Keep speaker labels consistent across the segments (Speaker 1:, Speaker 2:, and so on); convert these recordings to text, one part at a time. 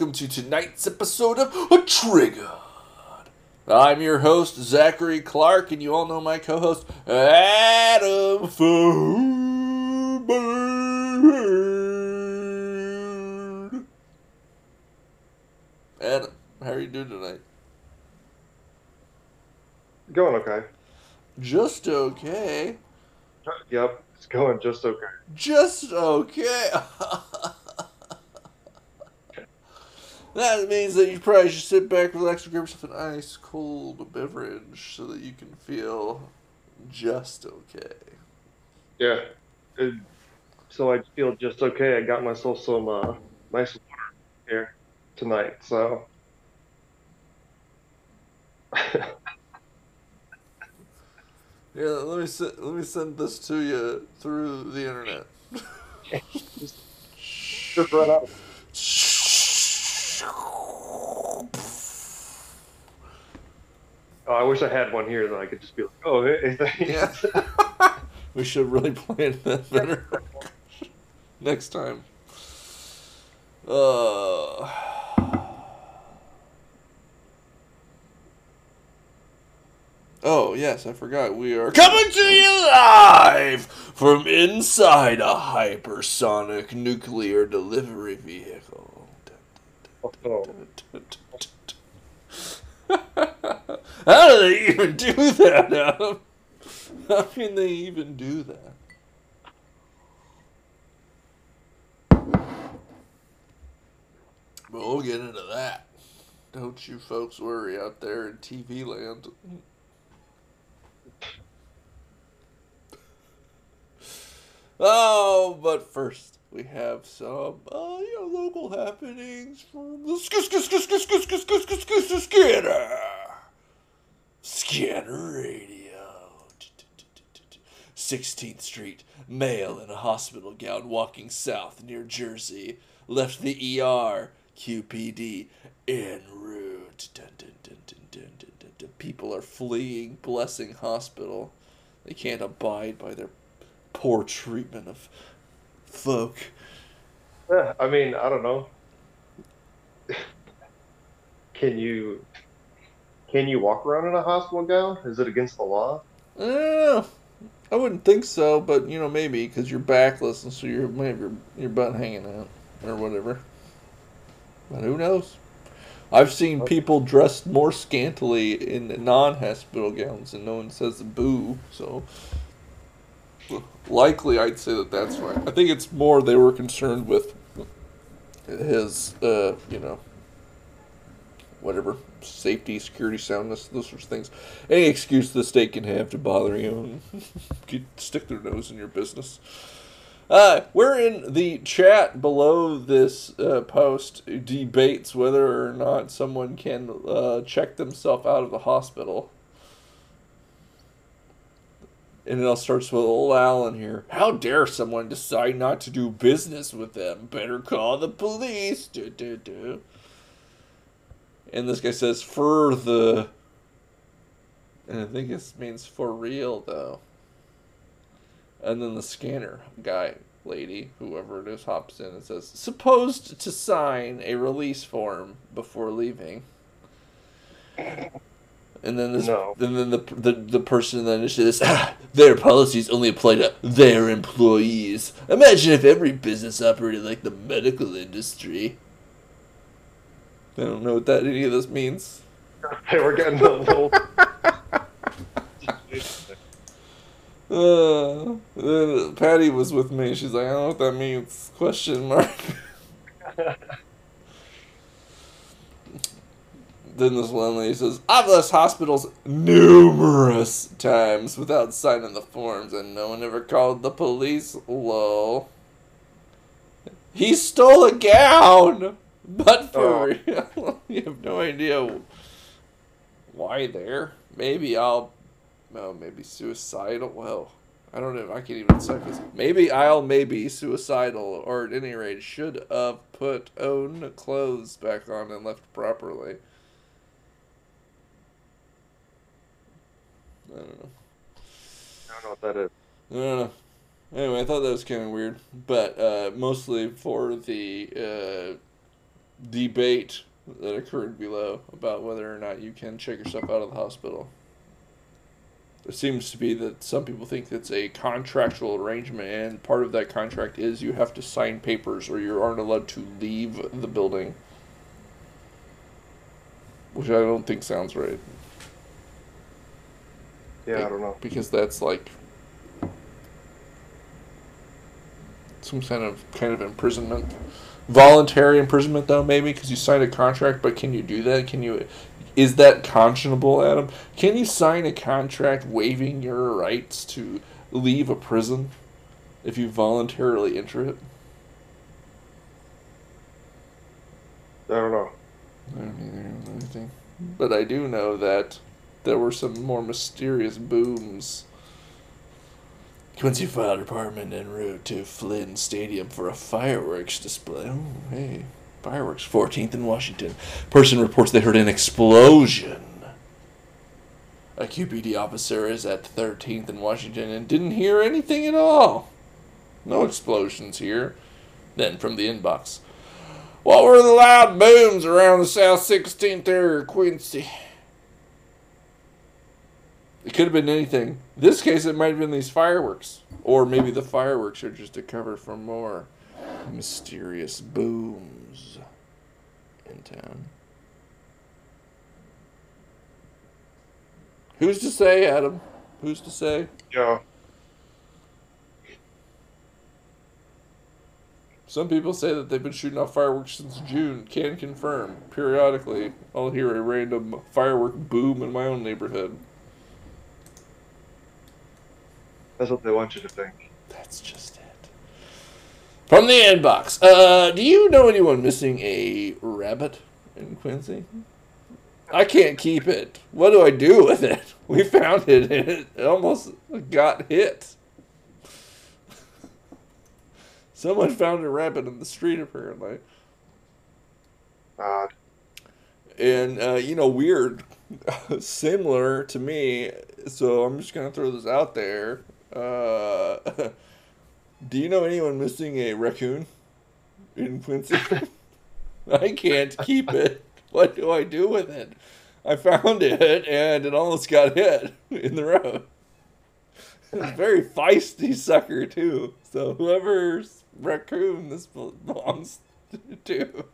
Speaker 1: welcome to tonight's episode of Triggered. I'm your host, Zachary Clark, and you all know my co host, Adam Food. Adam, how are you doing tonight?
Speaker 2: Going okay.
Speaker 1: Just okay.
Speaker 2: Yep, it's going just okay.
Speaker 1: Just okay. that means that you probably should sit back, relax, and grab yourself an ice cold beverage so that you can feel just okay.
Speaker 2: Yeah. It, so I feel just okay. I got myself some uh, nice water here tonight. So
Speaker 1: Yeah, let me se- let me send this to you through the internet.
Speaker 2: just run out. Oh, I wish I had one here that I could just be like, oh, hey, thanks.
Speaker 1: Yeah. we should really plan that better next time. Uh, oh, yes, I forgot. We are coming to you live from inside a hypersonic nuclear delivery vehicle.
Speaker 2: Oh,
Speaker 1: How do they even do that? How can they even do that? But we'll get into that. Don't you folks worry out there in TV land. Oh, but first we have some uh, you know, local happenings from the sk- sk- sk- sk- sk- sk- sk- sk- sk- sk- scanner. Scanner radio. 16th Street, male in a hospital gown walking south near Jersey, left the ER, QPD, en route. People are fleeing Blessing Hospital. They can't abide by their poor treatment of folk.
Speaker 2: yeah, I mean, I don't know. can you can you walk around in a hospital gown? Is it against the law?
Speaker 1: Uh, I wouldn't think so, but you know maybe because you're backless and so you have your your butt hanging out or whatever. But who knows? I've seen people dressed more scantily in non-hospital gowns, and no one says boo. So likely, I'd say that that's right. I think it's more they were concerned with his, uh, you know, whatever safety, security, soundness, those sorts of things. Any excuse the state can have to bother you and stick their nose in your business. Uh, we're in the chat below this uh, post debates whether or not someone can uh, check themselves out of the hospital. And it all starts with old Alan here. How dare someone decide not to do business with them? Better call the police. Do, do, do. And this guy says, for the. And I think this means for real, though. And then the scanner guy, lady, whoever it is, hops in and says, supposed to sign a release form before leaving. And then this,
Speaker 2: No.
Speaker 1: and then the the, the person then says, ah, their policies only apply to their employees. Imagine if every business operated like the medical industry. I don't know what that any of this means.
Speaker 2: They were getting a little.
Speaker 1: Uh, then Patty was with me. She's like, I don't know what that means. Question mark. then this one lady says, I've left hospitals numerous times without signing the forms, and no one ever called the police. Lol. He stole a gown, but for real, you have no idea why there. Maybe I'll no, maybe suicidal. Well, I don't know. I can't even say this. Maybe I'll maybe suicidal, or at any rate, should have put own clothes back on and left properly. I don't know.
Speaker 2: I don't know what that is.
Speaker 1: I don't know. Anyway, I thought that was kind of weird, but uh, mostly for the uh, debate that occurred below about whether or not you can check yourself out of the hospital. It seems to be that some people think it's a contractual arrangement, and part of that contract is you have to sign papers or you aren't allowed to leave the building. Which I don't think sounds right.
Speaker 2: Yeah, I don't know.
Speaker 1: Because that's like some kind of kind of imprisonment, voluntary imprisonment though maybe because you signed a contract. But can you do that? Can you? Is that conscionable, Adam? Can you sign a contract waiving your rights to leave a prison if you voluntarily enter it?
Speaker 2: I don't know.
Speaker 1: I don't either know anything. But I do know that there were some more mysterious booms. Quincy Fire Department en route to Flinn Stadium for a fireworks display. Oh, hey. Fireworks. 14th in Washington. Person reports they heard an explosion. A QPD officer is at 13th in Washington and didn't hear anything at all. No explosions here. Then from the inbox. What were the loud booms around the South 16th area, Quincy? It could have been anything. In this case, it might have been these fireworks. Or maybe the fireworks are just a cover for more mysterious booms in town. Who's to say, Adam? Who's to say?
Speaker 2: Yeah.
Speaker 1: Some people say that they've been shooting off fireworks since June. Can confirm. Periodically, I'll hear a random firework boom in my own neighborhood.
Speaker 2: That's what they want you to think.
Speaker 1: That's just it. From the inbox. Uh, do you know anyone missing a rabbit in Quincy? I can't keep it. What do I do with it? We found it and it almost got hit. Someone found a rabbit in the street apparently.
Speaker 2: Odd.
Speaker 1: And uh, you know, weird, similar to me. So I'm just gonna throw this out there. Uh, do you know anyone missing a raccoon in Quincy? I can't keep it. What do I do with it? I found it and it almost got hit in the road. It's a very feisty sucker too. So whoever's raccoon this belongs to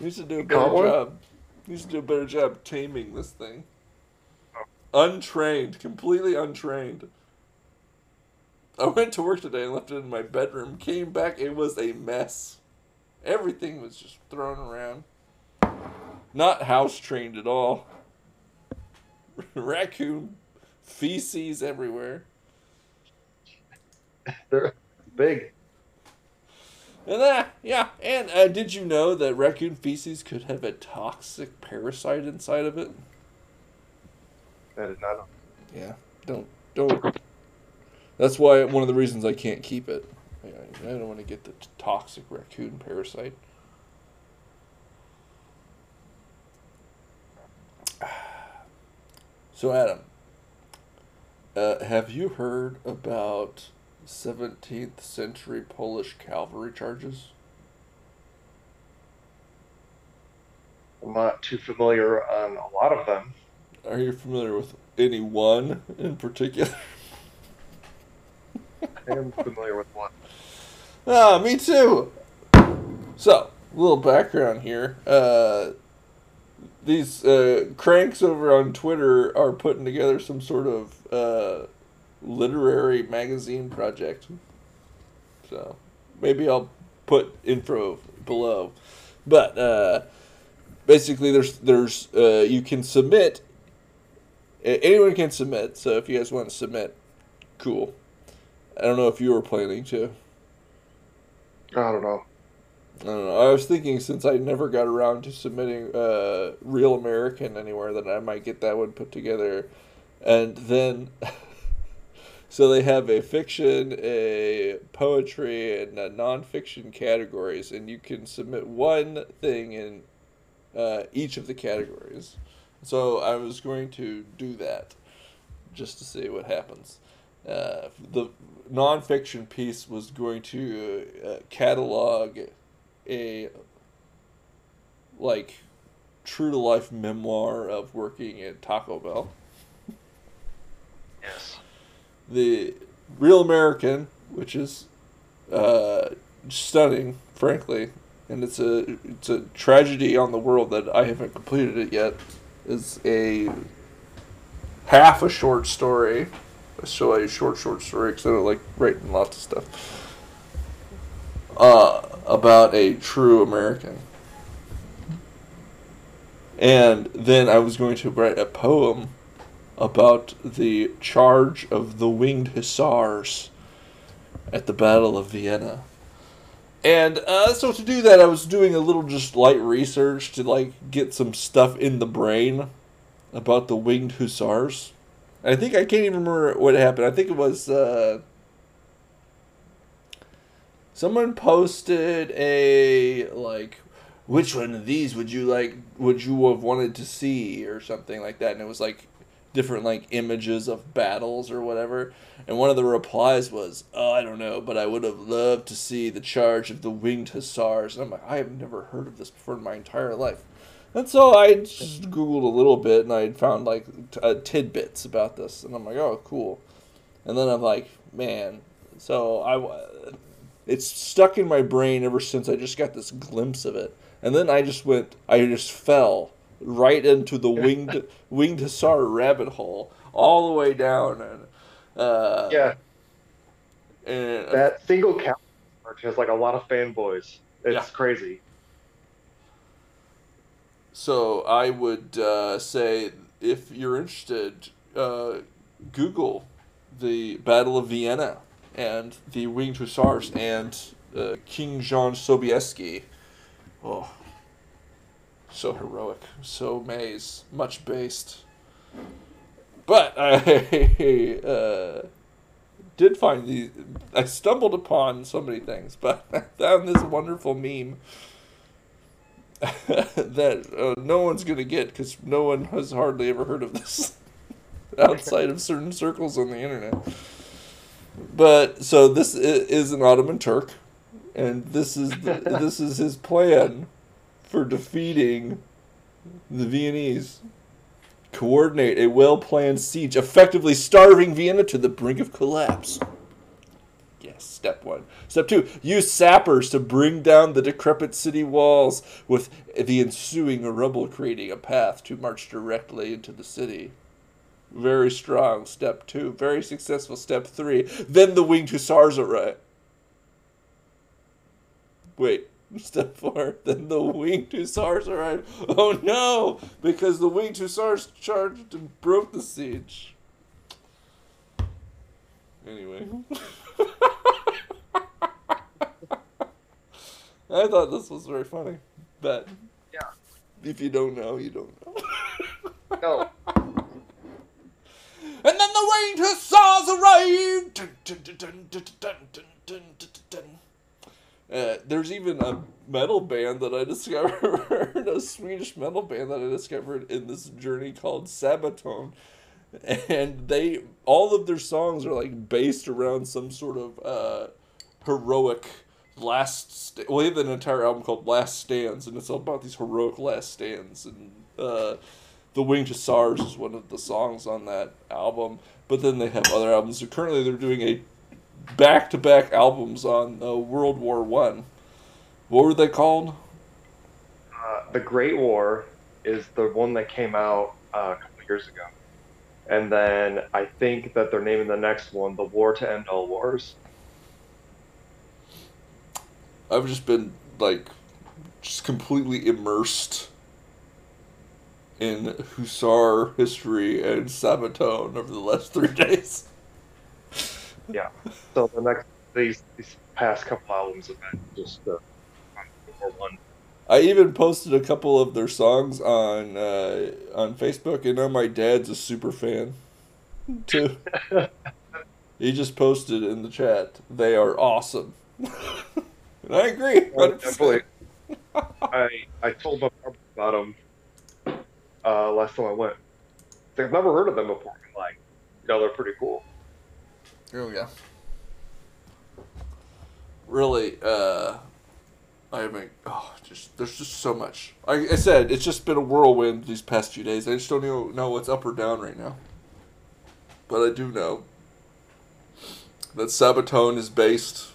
Speaker 1: needs to do a better job. Needs to do a better job taming this thing. Untrained, completely untrained. I went to work today and left it in my bedroom. Came back, it was a mess. Everything was just thrown around. Not house trained at all. Raccoon feces everywhere.
Speaker 2: They're big.
Speaker 1: And uh, yeah, and uh, did you know that raccoon feces could have a toxic parasite inside of it?
Speaker 2: I did not know.
Speaker 1: Yeah, don't don't. That's why one of the reasons I can't keep it. I, don't want to get the toxic raccoon parasite. So Adam, uh, have you heard about seventeenth century Polish cavalry charges?
Speaker 2: I'm not too familiar on a lot of them.
Speaker 1: Are you familiar with any one in particular?
Speaker 2: I am familiar with one.
Speaker 1: Ah, me too. So, a little background here. Uh, these uh, cranks over on Twitter are putting together some sort of uh, literary magazine project. So, maybe I'll put info below. But uh, basically, there's there's uh, you can submit. Anyone can submit. So if you guys want to submit, cool. I don't know if you were planning to.
Speaker 2: I don't know.
Speaker 1: I don't know. I was thinking since I never got around to submitting uh, Real American anywhere, that I might get that one put together, and then. so they have a fiction, a poetry, and a nonfiction categories, and you can submit one thing in uh, each of the categories. So I was going to do that, just to see what happens. Uh, the nonfiction piece was going to uh, catalog a like true to life memoir of working at Taco Bell.
Speaker 2: Yes.
Speaker 1: The Real American, which is uh, stunning, frankly, and it's a it's a tragedy on the world that I haven't completed it yet. Is a half a short story, so a short short story because I don't like writing lots of stuff. Uh, about a true American. And then I was going to write a poem about the charge of the winged hussars at the Battle of Vienna. And uh, so to do that, I was doing a little just light research to like get some stuff in the brain about the winged hussars. I think I can't even remember what happened. I think it was uh, someone posted a like which one of these would you like would you have wanted to see? or something like that. And it was like different like images of battles or whatever. And one of the replies was oh i don't know but i would have loved to see the charge of the winged hussars. And i'm like i have never heard of this before in my entire life and so i just googled a little bit and i found like t- uh, tidbits about this and i'm like oh cool and then i'm like man so i it's stuck in my brain ever since i just got this glimpse of it and then I just went, I just fell right into the winged winged hussar rabbit hole, all the way down, and uh,
Speaker 2: Yeah,
Speaker 1: and
Speaker 2: that single count has like a lot of fanboys. It's
Speaker 1: Yeah.
Speaker 2: crazy.
Speaker 1: So I would uh, say if you're interested, uh, Google the Battle of Vienna and the winged hussars and uh, King John Sobieski. Oh, so heroic, so maze, much based. But I uh, did find the. I stumbled upon so many things, but I found this wonderful meme that uh, no one's gonna get because no one has hardly ever heard of this outside of certain circles on the internet. But so this is an Ottoman Turk, and this is the, this is his plan for defeating the Viennese. Coordinate a well-planned siege, effectively starving Vienna to the brink of collapse. Yes, step one. Step two, use sappers to bring down the decrepit city walls, with the ensuing rubble creating a path to march directly into the city. Very strong. Step two. Very successful. Step three. Then the winged hussars arrive. Wait. Step four. Then the winged hussars arrive. Oh no! Because the winged hussars charged and broke the siege. Anyway. Mm-hmm. I thought this was very funny. But
Speaker 2: yeah,
Speaker 1: if you don't know, you don't know.
Speaker 2: no.
Speaker 1: And then the winged hussars arrived. Uh, there's even a metal band that I discovered, a Swedish metal band that I discovered in this journey called Sabaton. And they, all of their songs are like based around some sort of uh, heroic last. St- well, they have an entire album called Last Stands, and it's all about these heroic last stands and. Uh, the Winged Hussars is one of the songs on that album, but then they have other albums. So currently, they're doing a back-to-back albums on uh, World War One. What were they called?
Speaker 2: uh, the Great War is the one that came out uh, a couple years ago, and then I think that they're naming the next one "The War to End All Wars."
Speaker 1: I've just been like, just completely immersed in Hussar history and Sabaton over the last three days.
Speaker 2: Yeah. So the next these these past couple albums have been just uh, on One.
Speaker 1: I even posted a couple of their songs on uh, on Facebook, and now my dad's a super fan too. he just posted in the chat. They are awesome, and I agree.
Speaker 2: Well, definitely. I I told my brother about them uh, last time I went. I've never heard of them before. Like, you know, they're pretty cool.
Speaker 1: Oh yeah. Really, uh, I haven't. Oh, just there's just so much. Like I said, it's just been a whirlwind these past few days. I just don't even know what's up or down right now. But I do know that Sabaton is based,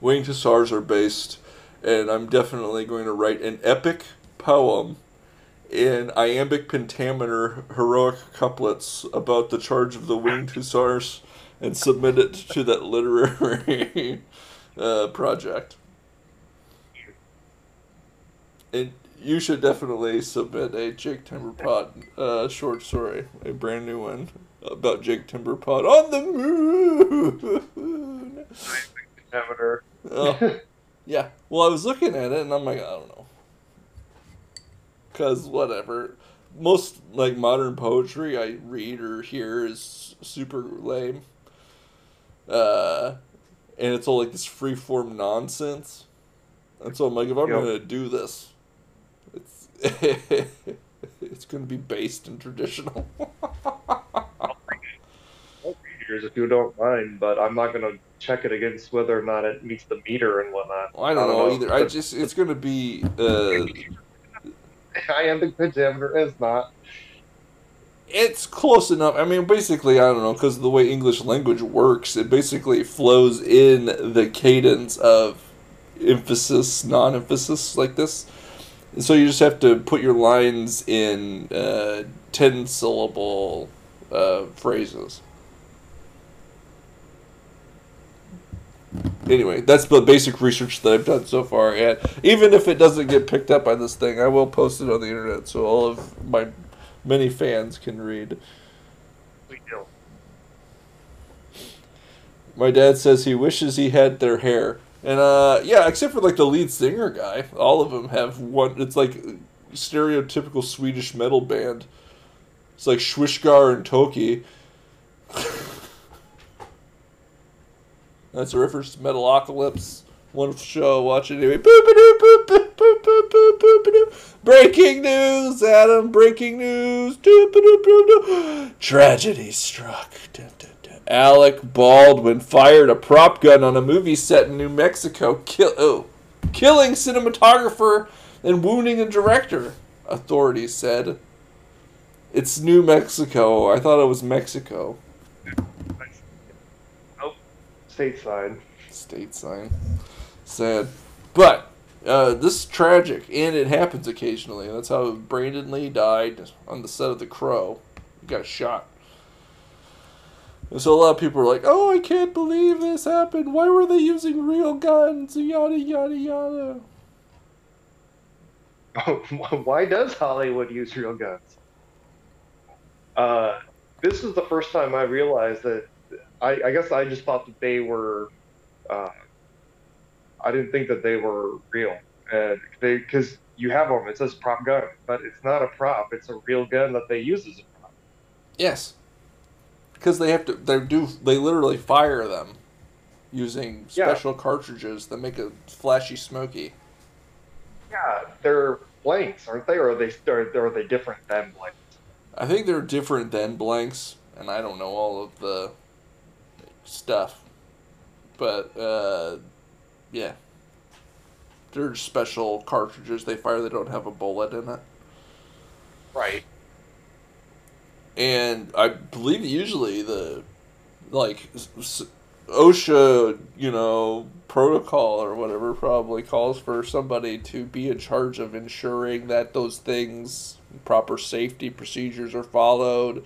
Speaker 1: Winged Hussars are based, and I'm definitely going to write an epic poem in iambic pentameter heroic couplets about the charge of the Winged Hussars and submit it to that literary uh, project. And you should definitely submit a Jake Timberpot uh, short story, a brand new one about Jake Timberpot on the moon. Oh, yeah. Well, I was looking at it and I'm like, I don't know. Because whatever. Most like modern poetry I read or hear is super lame. Uh, and it's all like this free form nonsense. And so I'm like, if I'm
Speaker 2: Yep.
Speaker 1: gonna do this, it's it's gonna be based in traditional.
Speaker 2: Yours if you don't mind, but I'm not gonna check it against whether or not it meets the meter and whatnot.
Speaker 1: I don't know either. I just it's gonna be uh,
Speaker 2: iambic pentameter is not.
Speaker 1: it's close enough. I mean, basically, I don't know because the way English language works, it basically flows in the cadence of emphasis, non-emphasis, like this. And so you just have to put your lines in uh, ten syllable uh, phrases. Anyway, that's the basic research that I've done so far, and even if it doesn't get picked up by this thing, I will post it on the internet so all of my many fans can read.
Speaker 2: We do.
Speaker 1: My dad says he wishes he had their hair. And uh yeah, except for like the lead singer guy, all of them have one it's like stereotypical Swedish metal band. It's like Skwisgaar and Toki. That's a reference to Metalocalypse. Wonderful show. Watch it anyway. Boop, boop, boop, boop, boop, boop-a-doo. Breaking news, Adam. Breaking news. Doop-a-doo-doo-doo. Tragedy struck. Alec Baldwin fired a prop gun on a movie set in New Mexico, kill, oh, killing cinematographer and wounding a director. Authorities said. It's New Mexico. I thought it was Mexico.
Speaker 2: Nope. Stateside.
Speaker 1: Sad. But uh, this is tragic, and it happens occasionally. That's how Brandon Lee died on the set of The Crow. He got shot. And so a lot of people are like, oh, I can't believe this happened. Why were they using real guns? Yada, yada, yada.
Speaker 2: Why does Hollywood use real guns? Uh, this is the first time I realized that. I, I guess I just thought that they were. Uh, I didn't think that they were real, and they because you have them. It says prop gun, but it's not a prop. It's a real gun that they use as a prop.
Speaker 1: Yes. Because they have to, they do, they literally fire them using
Speaker 2: Yeah.
Speaker 1: special cartridges that make it flashy smoky.
Speaker 2: Yeah, they're blanks, aren't they? Or are they are, are they different than blanks?
Speaker 1: I think they're different than blanks, and I don't know all of the stuff. But, uh, yeah. They're special cartridges they fire that don't have a bullet in it.
Speaker 2: Right.
Speaker 1: And I believe usually the, like, OSHA, you know, protocol or whatever probably calls for somebody to be in charge of ensuring that those things, proper safety procedures are followed.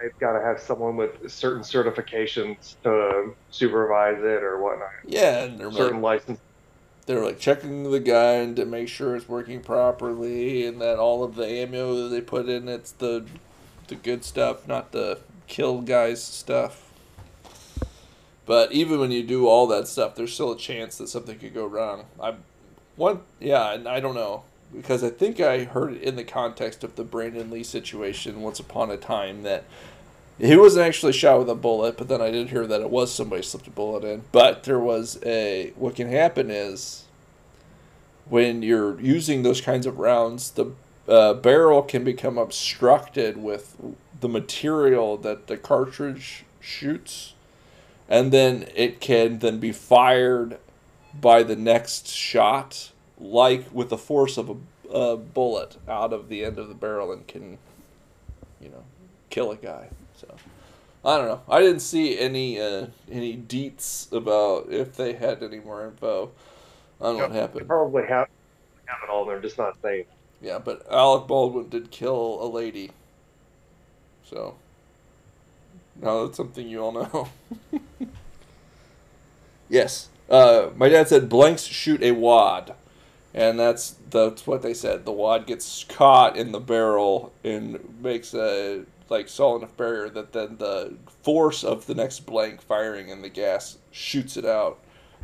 Speaker 2: They've got to have someone with certain certifications to supervise it or whatnot.
Speaker 1: Yeah, and they're like,
Speaker 2: Certain license.
Speaker 1: they're like checking the gun to make sure it's working properly and that all of the ammo that they put in it's the the good stuff, not the kill guys stuff. But even when you do all that stuff, there's still a chance that something could go wrong. I one yeah, and I don't know because I think I heard it in the context of the Brandon Lee situation once upon a time that he wasn't actually shot with a bullet, but then I did hear that it was somebody slipped a bullet in. But there was a what can happen is when you're using those kinds of rounds, the uh, barrel can become obstructed with the material that the cartridge shoots. and then it can then be fired by the next shot, like with the force of a, a bullet out of the end of the barrel, and can, you know, kill a guy. So. I don't know. I didn't see any uh, any deets about if they had any more info on what
Speaker 2: They
Speaker 1: happened.
Speaker 2: probably have have it all. They're just not saying.
Speaker 1: Yeah, but Alec Baldwin did kill a lady. So now that's something you all know. yes. Uh, my dad said blanks shoot a wad. And that's that's what they said. The wad gets caught in the barrel and makes a like solid enough barrier that then the force of the next blank firing and the gas shoots it out,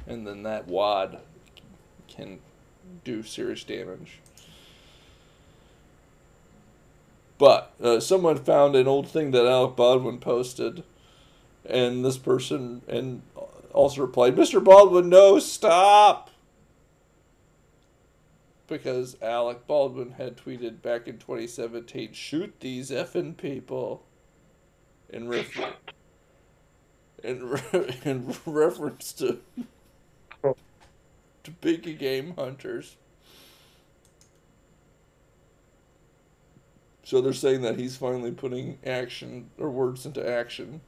Speaker 1: and then that wad can do serious damage. But uh, someone found an old thing that Alec Baldwin posted, and this person and also replied, "Mr. Baldwin, no, stop." Because Alec Baldwin had tweeted back in 2017, "Shoot these effing people," in refer- in, re- in reference to to big game hunters. So they're saying that he's finally putting action or words into action.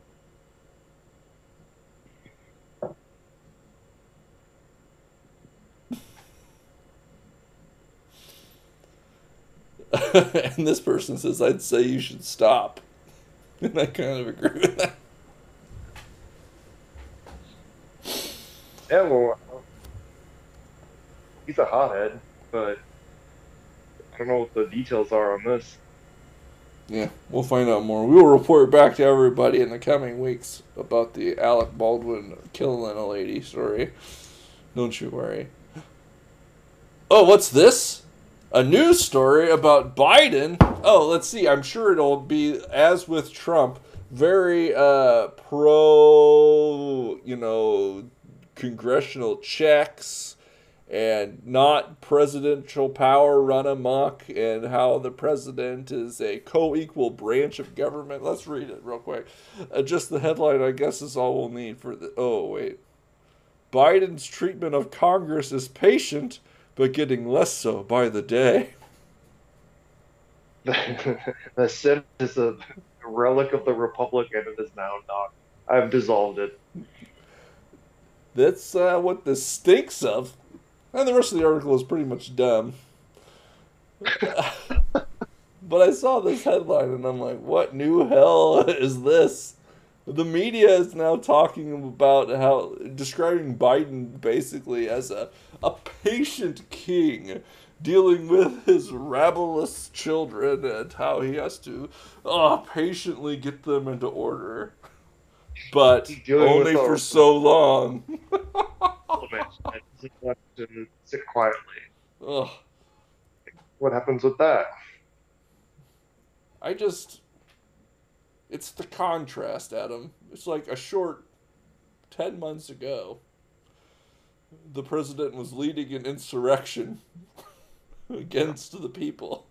Speaker 1: and this person says, I'd say you should stop. And I kind of agree with that.
Speaker 2: Yeah, well, he's a hothead, but I don't know what the details are on this.
Speaker 1: Yeah, we'll find out more. We will report back to everybody in the coming weeks about the Alec Baldwin killing a lady story. Don't you worry. Oh, what's this? A news story about Biden. Oh, let's see. I'm sure it'll be as with Trump, very uh pro, you know, congressional checks and not presidential power run amok and how the president is a co-equal branch of government. Let's read it real quick. Uh, just the headline, I guess, is all we'll need for the. Oh wait, Biden's treatment of Congress is patient, but getting less so by the day.
Speaker 2: the Senate is a relic of the Republic, and it is now not. I've dissolved it.
Speaker 1: That's uh, what this stinks of. And the rest of the article is pretty much dumb. but I saw this headline and I'm like, what new hell is this? The media is now talking about how describing Biden basically as a, a patient king dealing with his rabbleless children and how he has to uh, patiently get them into order. But only for
Speaker 2: our-
Speaker 1: so long.
Speaker 2: Parliament that to sit quietly.
Speaker 1: Ugh.
Speaker 2: What happens with that?
Speaker 1: I just. It's the contrast, Adam. It's like a short 10 months ago, the president was leading an insurrection against the people.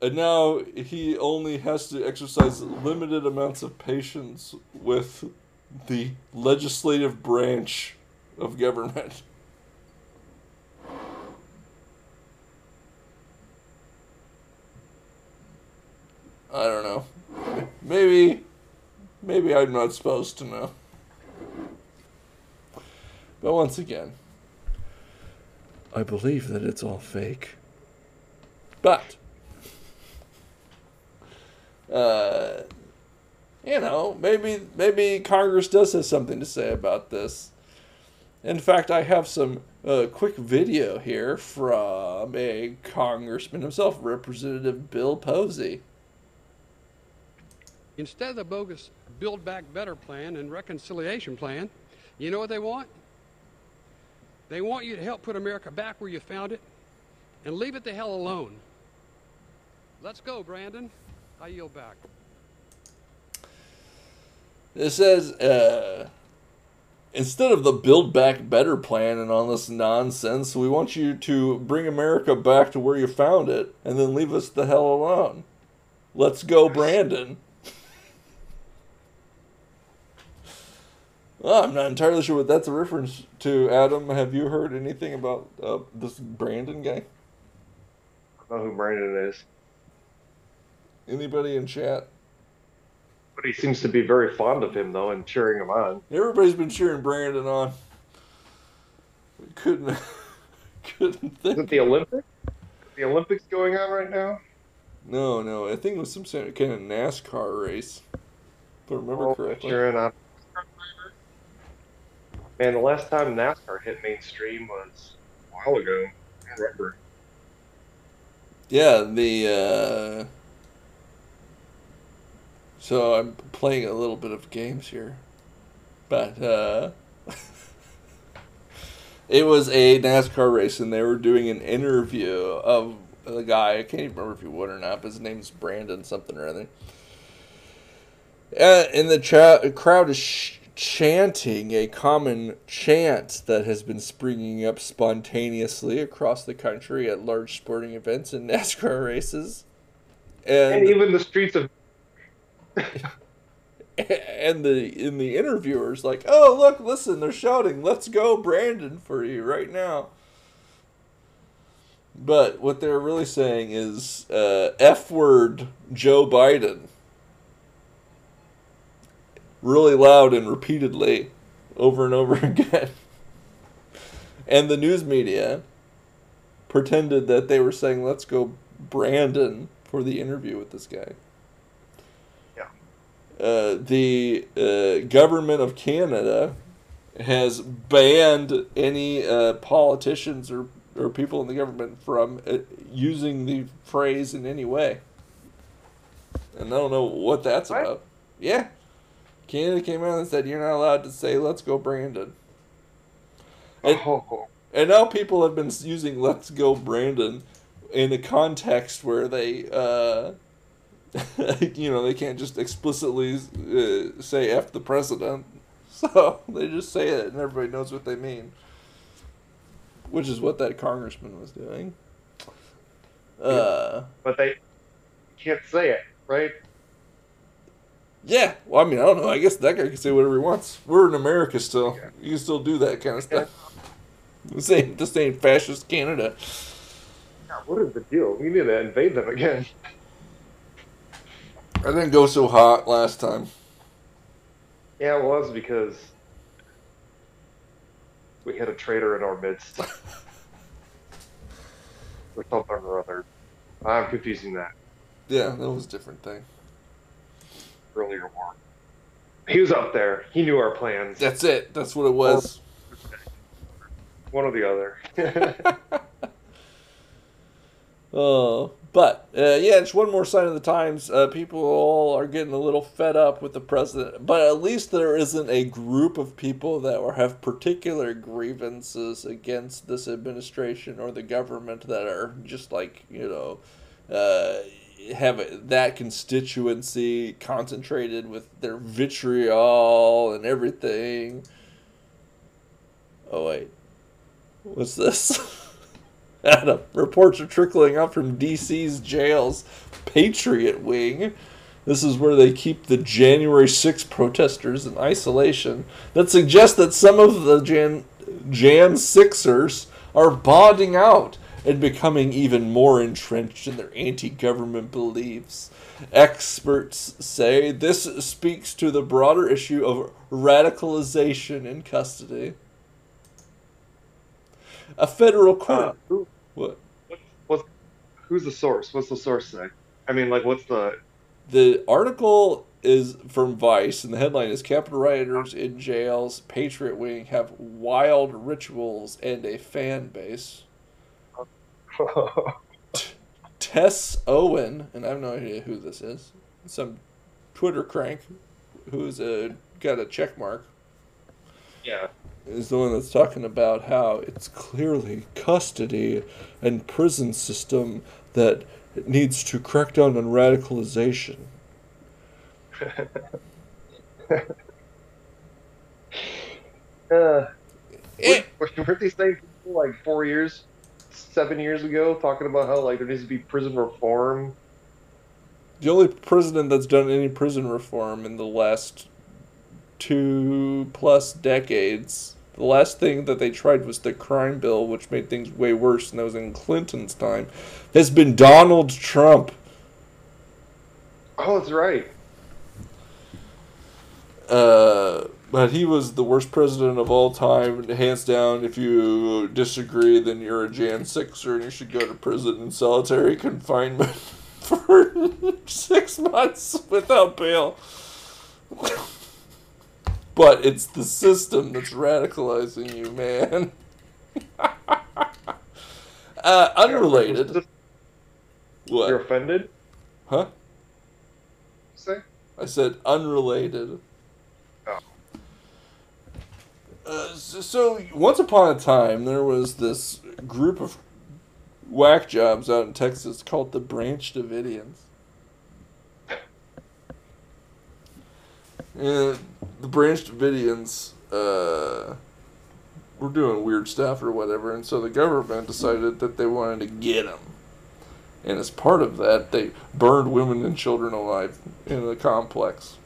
Speaker 1: And now he only has to exercise limited amounts of patience with the legislative branch of government. I don't know. Maybe, maybe I'm not supposed to know. But once again, I believe that it's all fake. But, uh, you know, maybe maybe Congress does have something to say about this. In fact, I have some uh, quick video here from a congressman himself, Representative Bill Posey.
Speaker 3: Instead of the bogus Build Back Better plan and reconciliation plan, you know what they want? They want you to help put America back where you found it and leave it the hell alone. Let's go, Brandon. I yield back.
Speaker 1: It says, uh, instead of the Build Back Better plan and all this nonsense, we want you to bring America back to where you found it and then leave us the hell alone. Let's go, Brandon. Well, I'm not entirely sure what that's a reference to. Adam, have you heard anything about uh, this Brandon guy?
Speaker 2: I don't know who Brandon is,
Speaker 1: Anybody in chat?
Speaker 2: but he seems to be very fond of him though and cheering him on.
Speaker 1: Everybody's been cheering Brandon on. We couldn't couldn't think.
Speaker 2: Is it the Olympics? The Olympics going on right now?
Speaker 1: No, no. I think it was some kind of NASCAR race. If I remember
Speaker 2: Oh,
Speaker 1: correctly.
Speaker 2: cheering on. Man, the last time NASCAR hit mainstream was a while ago. I don't remember.
Speaker 1: Yeah, the uh so I'm playing a little bit of games here. But uh it was a NASCAR race and they were doing an interview of the guy, I can't even remember if he would or not, but his name's Brandon something or other. Uh, and the cha- crowd is sh- chanting a common chant that has been springing up spontaneously across the country at large sporting events and NASCAR races.
Speaker 2: And
Speaker 1: And,
Speaker 2: even the streets of
Speaker 1: and the in the interviewers like, oh look, listen, they're shouting, "Let's go, Brandon!" for you right now. But what they're really saying is uh, F word Joe Biden. Really loud and repeatedly over and over again. And the news media pretended that they were saying, let's go, Brandon, for the interview with this guy. Uh, the uh, government of Canada has banned any uh, politicians or, or people in the government from uh, using the phrase in any way. And I don't know what that's
Speaker 2: What?
Speaker 1: about. Yeah. Canada came out and said, you're not allowed to say, let's go, Brandon. And,
Speaker 2: oh,
Speaker 1: and now people have been using "Let's Go Brandon" in a context where they, uh, you know, they can't just explicitly uh, say "f the president," so they just say it, and everybody knows what they mean. Which is what that congressman was doing. Uh,
Speaker 2: but they can't say it, right?
Speaker 1: Yeah. Well, I mean, I don't know. I guess that guy can say whatever he wants. We're in America still.
Speaker 2: Yeah.
Speaker 1: You can still do that kind of stuff. This ain't this ain't fascist Canada.
Speaker 2: God, what is the deal? We need to invade them again.
Speaker 1: I didn't go so hot last time.
Speaker 2: Yeah, it was because we had a traitor in our midst. or something or other. I'm confusing that
Speaker 1: Yeah, that was a different thing.
Speaker 2: Earlier war. He was up there. He knew our plans.
Speaker 1: That's it. That's what it was.
Speaker 2: One or the other.
Speaker 1: Oh, but uh, yeah, it's one more sign of the times. Uh, people all are getting a little fed up with the president, but at least there isn't a group of people that are, have particular grievances against this administration or the government that are just like you know uh, have that constituency concentrated with their vitriol and everything. Oh wait, what's this? Adam, reports are trickling up from DC's jail's Patriot Wing. This is where they keep the January 6 protesters in isolation. That suggests that some of the Jan, Jan Sixers are bonding out and becoming even more entrenched in their anti government beliefs. Experts say this speaks to the broader issue of radicalization in custody. A federal court.
Speaker 2: uh, who,
Speaker 1: what?
Speaker 2: what's, who's the source? What's the source say? I mean, like, what's the.
Speaker 1: The article is from Vice, and the headline is Capitol rioters in jails, Patriot Wing have wild rituals and a fan base. Tess Owen, and I have no idea who this is, some Twitter crank who's a, got a check mark,
Speaker 2: yeah.
Speaker 1: is the one that's talking about how it's clearly custody and prison system that needs to crack down on radicalization.
Speaker 2: Uh,
Speaker 1: Eh.
Speaker 2: weren't weren't these people like four years, seven years ago, talking about how like there needs to be prison reform?
Speaker 1: The only president that's done any prison reform in the last two plus decades. The last thing that they tried was the crime bill, which made things way worse, and that was in Clinton's time. Has been Donald Trump.
Speaker 2: Oh, that's right.
Speaker 1: Uh, but he was the worst president of all time, hands down. If you disagree, then you're a Jan Sixer and you should go to prison in solitary confinement for six months without bail. But it's the system that's radicalizing you, man. uh, unrelated. What you're
Speaker 2: offended?
Speaker 1: Huh?
Speaker 2: Say?
Speaker 1: I said unrelated.
Speaker 2: Oh.
Speaker 1: Uh, so, so once upon a time, there was this group of whack jobs out in Texas called the Branch Davidians. And the Branch Davidians uh, were doing weird stuff or whatever, and so the government decided that they wanted to get them. And as part of that, they burned women and children alive in the complex.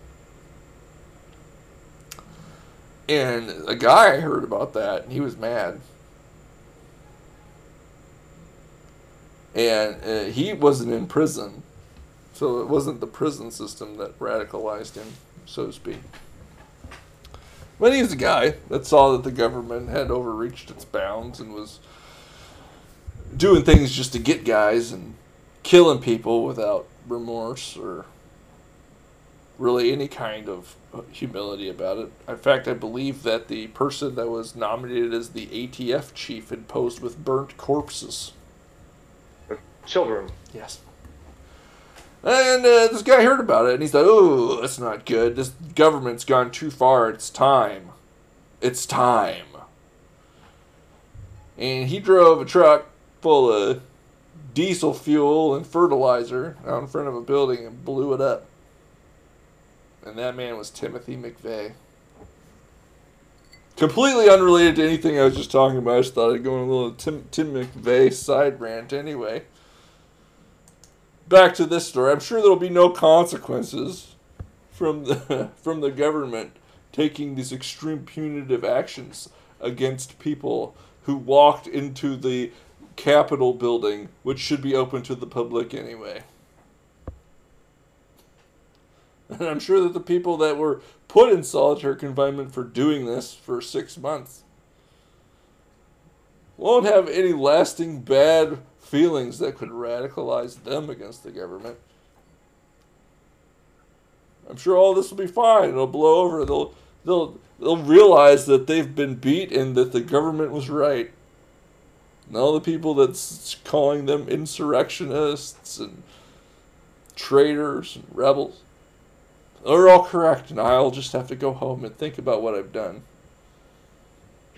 Speaker 1: And a guy heard about that, and he was mad. And uh, he wasn't in prison, so it wasn't the prison system that radicalized him, so to speak. But he was a guy that saw that the government had overreached its bounds and was doing things just to get guys and killing people without remorse or really any kind of humility about it. In fact, I believe that the person that was nominated as the ATF chief had posed with burnt corpses.
Speaker 2: Children.
Speaker 1: Yes. And uh, this guy heard about it, and he's like, "Oh, that's not good. This government's gone too far. It's time. It's time." And he drove a truck full of diesel fuel and fertilizer out in front of a building and blew it up. And that man was Timothy McVeigh. Completely unrelated to anything I was just talking about. I just thought I'd go on a little Tim, Tim McVeigh side rant anyway back to this story. I'm sure there'll be no consequences from the from the government taking these extreme punitive actions against people who walked into the Capitol building, which should be open to the public anyway. And I'm sure that the people that were put in solitary confinement for doing this for six months won't have any lasting bad feelings that could radicalize them against the government. I'm sure all this will be fine. It'll blow over. They'll they'll they'll realize that they've been beat and that the government was right. And all the people that's calling them insurrectionists and traitors and rebels are all correct, and I'll just have to go home and think about what I've done.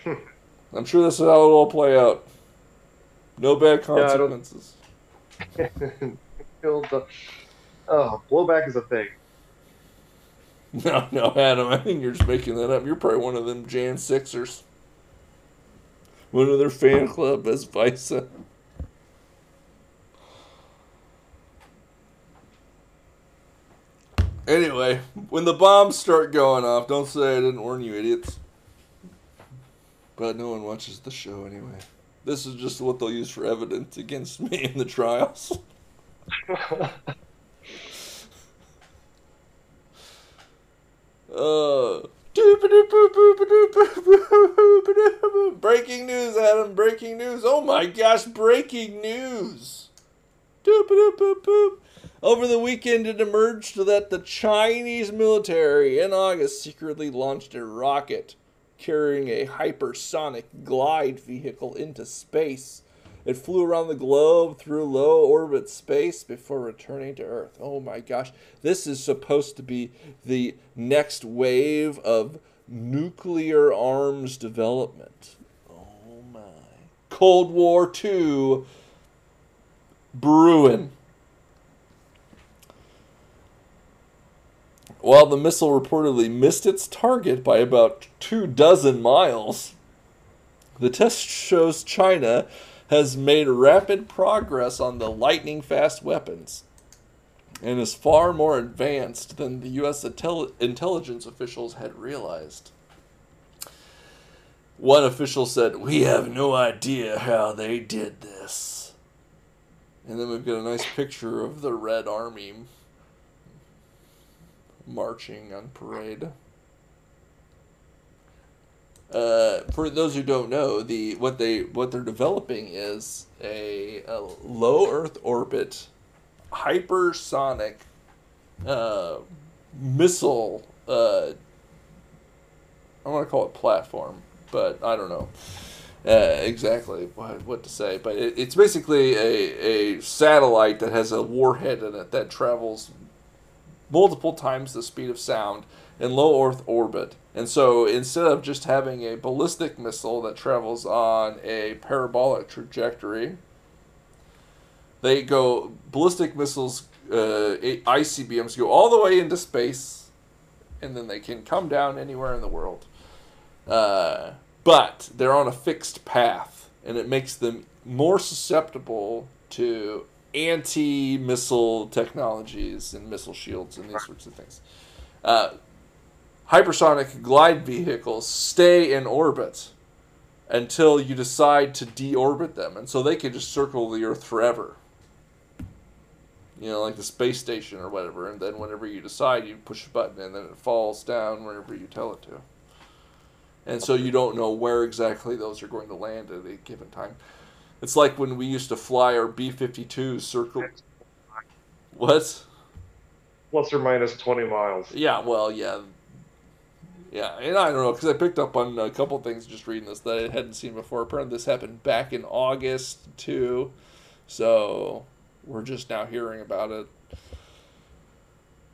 Speaker 1: Hmm. I'm sure this is how it'll all play out. No bad consequences.
Speaker 2: The- Oh, blowback is a thing.
Speaker 1: No, no, Adam, I think you're just making that up. You're probably one of them Jan Sixers. One of their fan club as Visa. Anyway, when the bombs start going off, don't say I didn't warn you, idiots. But no one watches the show anyway. This is just what they'll use for evidence against me in the trials. Uh, breaking news, Adam. Breaking news. Oh my gosh, breaking news. Over the weekend, it emerged that the Chinese military in August secretly launched a rocket carrying a hypersonic glide vehicle into space. It flew around the globe through low orbit space before returning to Earth. Oh my gosh. This is supposed to be the next wave of nuclear arms development. Oh my. Cold War II brewing. While the missile reportedly missed its target by about two dozen miles, the test shows China has made rapid progress on the lightning fast weapons. and is far more advanced than the U.S. Intel- intelligence officials had realized. One official said, We have no idea how they did this. And then we've got a nice picture of the Red Army marching on parade. Uh, for those who don't know, the what they what they're developing is a, a low Earth orbit, hypersonic, uh, missile. Uh, I want to call it platform, but I don't know uh, exactly what, what to say. But it, it's basically a, a satellite that has a warhead in it that travels multiple times the speed of sound in low Earth orbit. And so instead of just having a ballistic missile that travels on a parabolic trajectory, they go ballistic missiles, uh, ICBMs go all the way into space, and then they can come down anywhere in the world. Uh, but they're on a fixed path, and it makes them more susceptible to anti missile technologies and missile shields and these sorts of things. Uh, hypersonic glide vehicles stay in orbit until you decide to deorbit them, and so they can just circle the Earth forever. You know, like the space station or whatever, and then whenever you decide, you push a button and then it falls down wherever you tell it to. And so you don't know where exactly those are going to land at a given time. It's like when we used to fly our B 52s circle. What?
Speaker 2: Plus or minus 20 miles.
Speaker 1: Yeah, well, yeah. Yeah, and I don't know, because I picked up on a couple things just reading this that I hadn't seen before. Apparently, this happened back in August, too. So, we're just now hearing about it.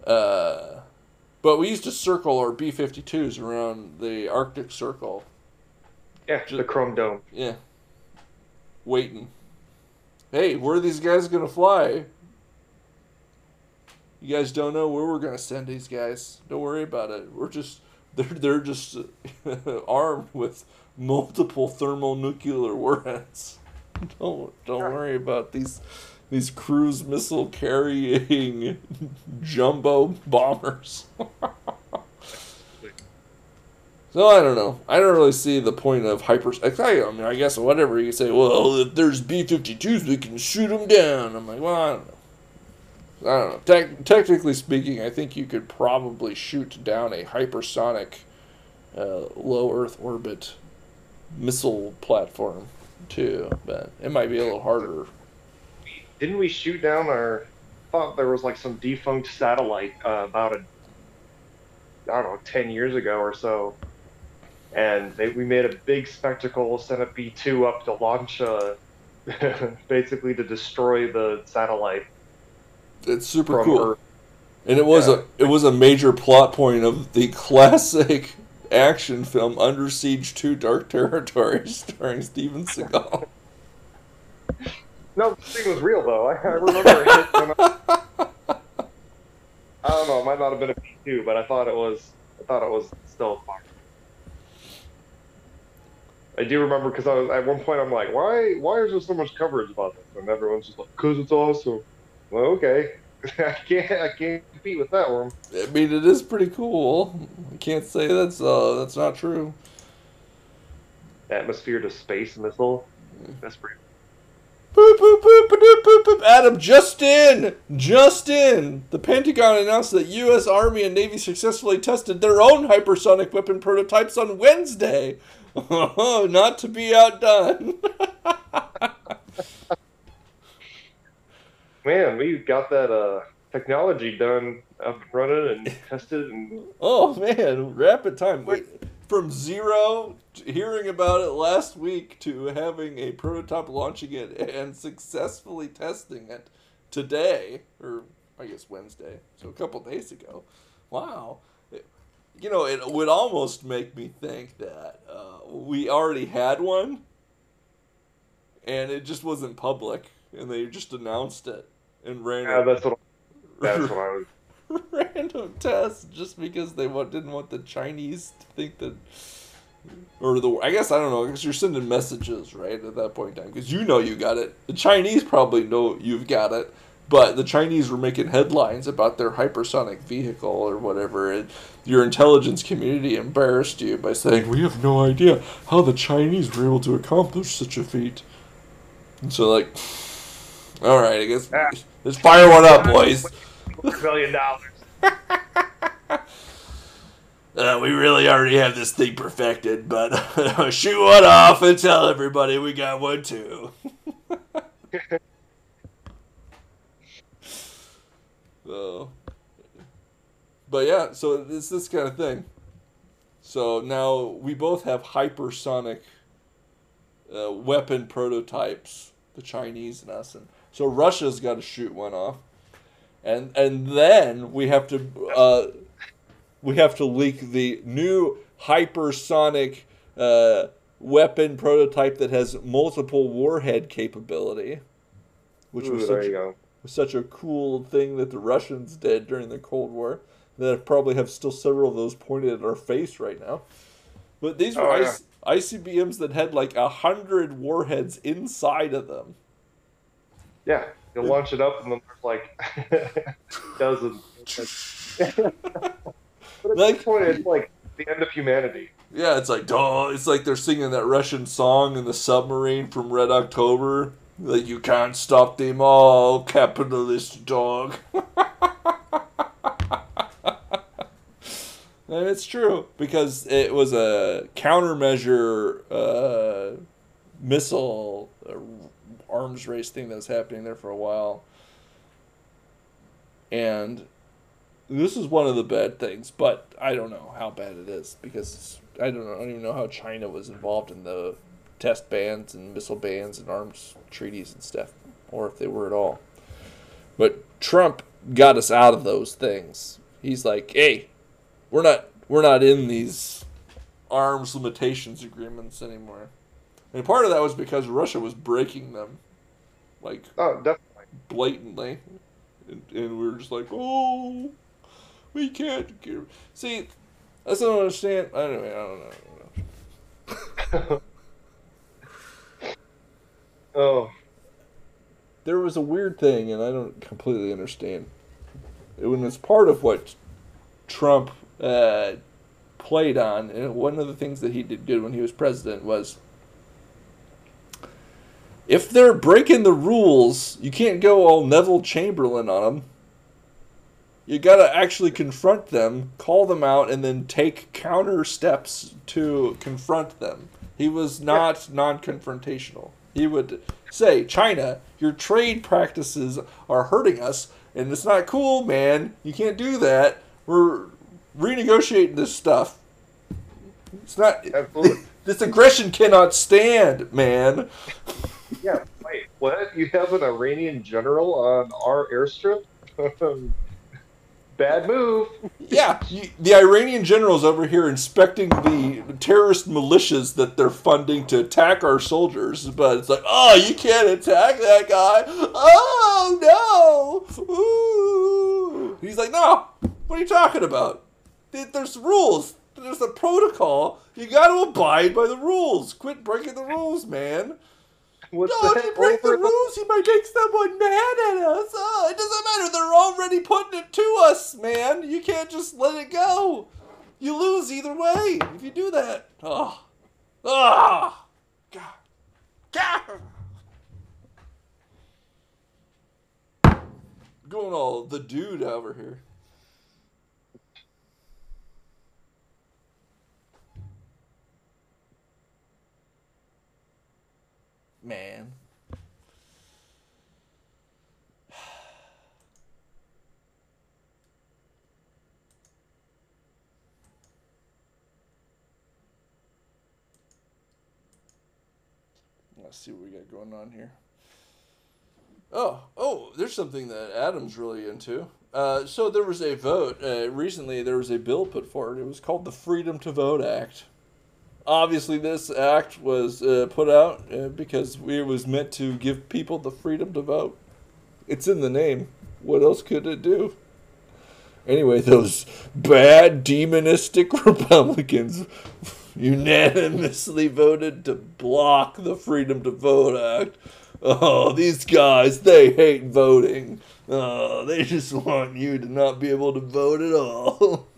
Speaker 1: Uh, but we used to circle our B 52s around the Arctic Circle.
Speaker 2: Yeah, the Chrome Dome.
Speaker 1: Yeah. Waiting. Hey, where are these guys going to fly? You guys don't know where we're going to send these guys. Don't worry about it. We're just they're they're just armed with multiple thermonuclear warheads. Don't don't worry about these these cruise missile carrying jumbo bombers. So I don't know. I don't really see the point of hyper. I mean, I guess whatever you say. Well, if there's B 52s, we can shoot them down. I'm like, well, I don't know. I don't know. Te- technically speaking, I think you could probably shoot down a hypersonic uh, low Earth orbit missile platform too, but it might be a little harder.
Speaker 2: Didn't we shoot down our? Thought there was like some defunct satellite uh, about a, I don't know, ten years ago or so, and they, we made a big spectacle, sent a B two up to launch, uh, basically to destroy the satellite.
Speaker 1: It's super cool.
Speaker 2: Earth.
Speaker 1: And it was
Speaker 2: Yeah.
Speaker 1: a it was a major plot point of the classic action film Under Siege 2 Dark Territory starring Steven Seagal.
Speaker 2: No, this thing was real though. I, I remember it. I, I don't know. It might not have been a B two, but I thought it was. I thought it was still fun. I do remember because I was at one point I'm like, why why is there so much coverage about this? And everyone's just like, because it's awesome. Well, okay. I can't I can't compete with that one.
Speaker 1: I mean, it is pretty cool. I can't say that's uh that's not true.
Speaker 2: Atmosphere to space missile. That's pretty.
Speaker 1: Boop, boop, boop, boop, boop, boop. Adam, just in! Just in! The Pentagon announced that U.S. Army and Navy successfully tested their own hypersonic weapon prototypes on Wednesday. Oh, not to be outdone.
Speaker 2: Man, we got that uh technology done up and running and tested and
Speaker 1: oh, man, rapid time. Wait, from zero, hearing about it last week, to having a prototype launching it and successfully testing it today, or I guess Wednesday, so a couple days ago. Wow. You know, it would almost make me think that uh, we already had one, and it just wasn't public, and they just announced it and ran
Speaker 2: yeah, that's what that's what I was.
Speaker 1: random tests just because they want, didn't want the Chinese to think that, or the I guess I don't know because you're sending messages right at that point in time because you know you got it. The Chinese probably know you've got it, But the Chinese were making headlines about their hypersonic vehicle or whatever, and your intelligence community embarrassed you by saying, We have no idea how the Chinese were able to accomplish such a feat. And so, like, all right, I guess
Speaker 2: Ah.
Speaker 1: let's fire one up, boys.
Speaker 2: Million dollars.
Speaker 1: Uh, we really already have this thing perfected, but shoot one off and tell everybody we got one too. so, but yeah, so it's this kind of thing. So now we both have hypersonic uh, weapon prototypes, the Chinese and us, and so Russia's got to shoot one off, and and then we have to. Uh, we have to leak the new hypersonic uh, weapon prototype that has multiple warhead capability, which
Speaker 2: Ooh,
Speaker 1: was
Speaker 2: there
Speaker 1: such,
Speaker 2: you go.
Speaker 1: Was such a cool thing that the Russians did during the Cold War. That probably have still several of those pointed at our face right now. But these were
Speaker 2: Oh, yeah.
Speaker 1: IC- ICBMs that had like a hundred warheads inside of them.
Speaker 2: Yeah, you launch it up and then there's like dozens. but at
Speaker 1: Like-
Speaker 2: this point, it's like the end of humanity.
Speaker 1: Yeah, it's like dog. It's like they're singing that Russian song in the submarine from Red October. Like you can't stop them all, capitalist dog. and it's true because it was a countermeasure uh, missile uh, arms race thing that was happening there for a while. And this is one of the bad things, but I don't know how bad it is because I don't know. I don't even know how China was involved in the test bans and missile bans and arms treaties and stuff, or if they were at all. But Trump got us out of those things. He's like, "Hey, we're not we're not in these arms limitations agreements anymore." And part of that was because Russia was breaking them, like
Speaker 2: Oh, definitely.
Speaker 1: blatantly, and, and we were just like, "Oh, we can't give." See, I don't understand. Anyway, I don't know. I don't know.
Speaker 2: Oh,
Speaker 1: There was a weird thing, and I don't completely understand. It was part of what Trump uh, played on, and one of the things that he did good when he was president was. If they're breaking the rules, you can't go all Neville Chamberlain on them. You gotta actually confront them, call them out, and then take counter steps to confront them. He was not non confrontational. He would say, China, your trade practices are hurting us, and it's not cool, man. You can't do that. We're renegotiating this stuff. It's not.
Speaker 2: Absolutely.
Speaker 1: This aggression cannot stand, man.
Speaker 2: yeah. Wait, what? You have an Iranian general on our airstrip? Um, Bad move.
Speaker 1: Yeah, the Iranian generals over here inspecting the terrorist militias that they're funding to attack our soldiers, but it's like, oh, you can't attack that guy. Oh no! Ooh. He's like, no. What are you talking about? There's rules. There's a protocol. You got to abide by the rules. Quit breaking the rules, man.
Speaker 2: What's
Speaker 1: No, if
Speaker 2: that?
Speaker 1: you break the rules, you might make someone mad at us. Oh, it doesn't matter. They're already putting it to us, man. You can't just let it go. You lose either way if you do that. Oh. Ah. God. God. Going all the dude over here. Man. Let's see what we got going on here. Oh, oh, there's something that Adam's really into. Uh, so there was a vote uh, recently. There was a bill put forward. It was called the Freedom to Vote Act. Obviously, this act was uh, put out uh, because it was meant to give people the freedom to vote. It's in the name. What else could it do? Anyway, those bad demonistic Republicans unanimously voted to block the Freedom to Vote Act. Oh, these guys, they hate voting. Oh, they just want you to not be able to vote at all.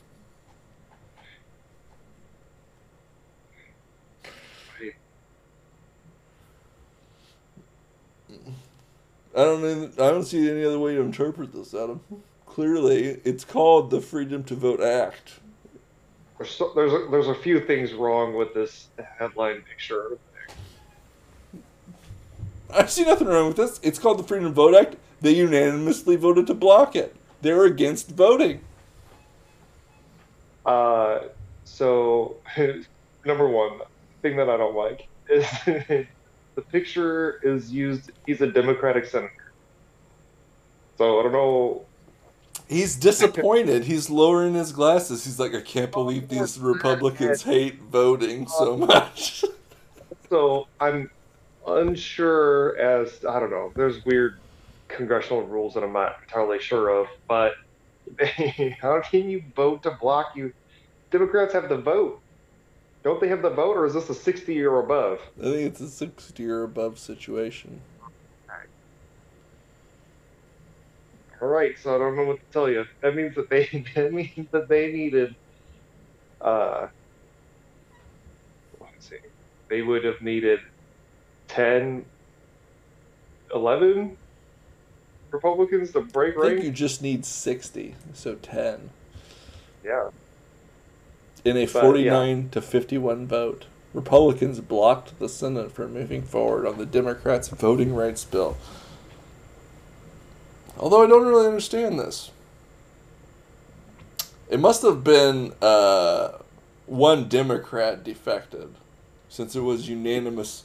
Speaker 1: I don't even, I don't see any other way to interpret this, Adam. Clearly, it's called the Freedom to Vote Act.
Speaker 2: There's so, there's a, there's a few things wrong with this headline picture.
Speaker 1: I see nothing wrong with this. It's called the Freedom to Vote Act. They unanimously voted to block it. They're against voting.
Speaker 2: Uh, so number one thing that I don't like is the picture is used. He's a Democratic senator, so I don't know.
Speaker 1: He's disappointed. He's lowering his glasses. He's like, I can't oh, believe these Republicans hate voting oh. so much.
Speaker 2: So I'm unsure as I don't know. There's weird congressional rules that I'm not entirely sure of, but how can you vote to block you? Democrats have the vote. Don't they have the vote, or is this a 60 or above?
Speaker 1: I think it's a 60 or above situation.
Speaker 2: All right, so I don't know what to tell you. That means that they that means that they needed. Uh, let's see, they would have needed 10, 11 Republicans to break
Speaker 1: I think
Speaker 2: rank.
Speaker 1: you just need 60, so 10.
Speaker 2: Yeah.
Speaker 1: In a
Speaker 2: But,
Speaker 1: 49 to 51 vote, Republicans blocked the Senate from moving forward on the Democrats' voting rights bill. Although I don't really understand this. It must have been uh, one Democrat defected, since it was unanimous.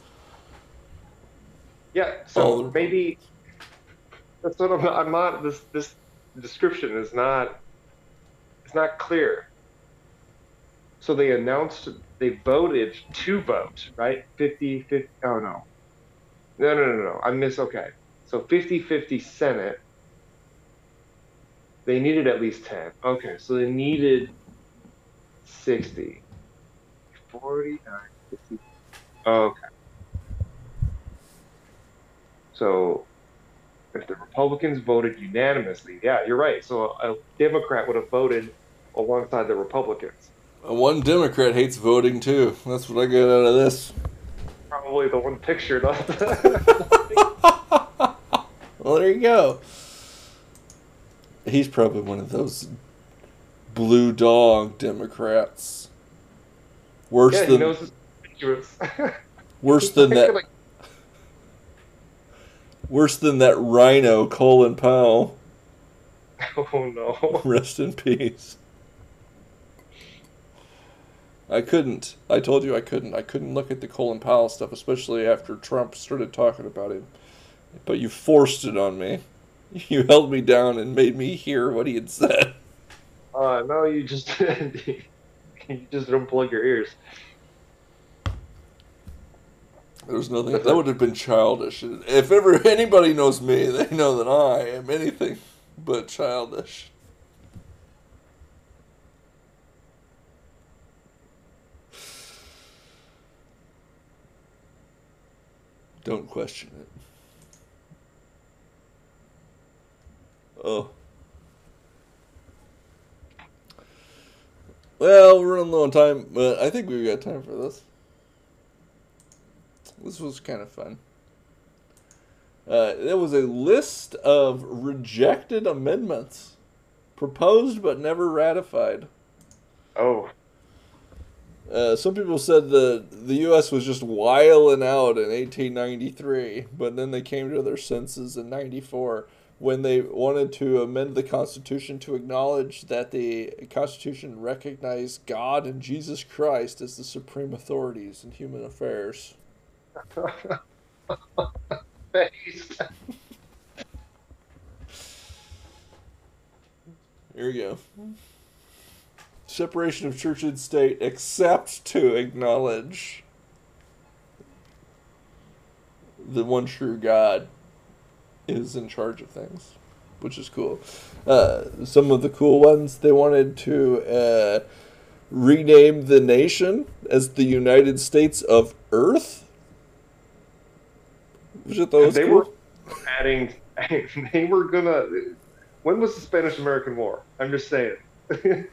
Speaker 2: Yeah, so
Speaker 1: the
Speaker 2: maybe that's what I'm, I'm not. This this description is not. It's not clear. So they announced they voted to vote, right? 50 50. Oh no. No no no no. I miss. Okay. So 50 50 Senate. They needed at least 10. Okay, so they needed 60. 49, 50. Okay. So if the Republicans voted unanimously, yeah, you're right. So a Democrat would have voted alongside the Republicans.
Speaker 1: Uh, One Democrat hates voting too. That's what I get out of this.
Speaker 2: Probably the one pictured on
Speaker 1: Well, there you go. He's probably one of those blue dog Democrats. Worse
Speaker 2: Yeah, he
Speaker 1: than
Speaker 2: knows
Speaker 1: worse than that
Speaker 2: Like,
Speaker 1: worse than that rhino Colin Powell.
Speaker 2: oh no.
Speaker 1: Rest in peace. I couldn't. I told you I couldn't. I couldn't look at the Colin Powell stuff, especially after Trump started talking about him. But you forced it on me. You held me down and made me hear what he had said.
Speaker 2: Uh, no, you just you just unplug your ears.
Speaker 1: There's nothing that would have been childish. If ever anybody knows me, they know that I am anything but childish. Don't question it. Oh. Well, we're running low on time, but I think we've got time for this. This was kind of fun. Uh, there was a list of rejected amendments, proposed but never ratified.
Speaker 2: Oh,
Speaker 1: Uh, some people said the the U.S. was just wiling out in 1893, but then they came to their senses in '94 when they wanted to amend the Constitution to acknowledge that the Constitution recognized God and Jesus Christ as the supreme authorities in human affairs. Here we go. Separation of church and state, except to acknowledge the one true God is in charge of things, which is cool. Uh, some of the cool ones they wanted to uh, rename the nation as the United States of Earth, which I thought
Speaker 2: they
Speaker 1: cool.
Speaker 2: were adding. They were gonna. When was the Spanish American War? I'm just saying. they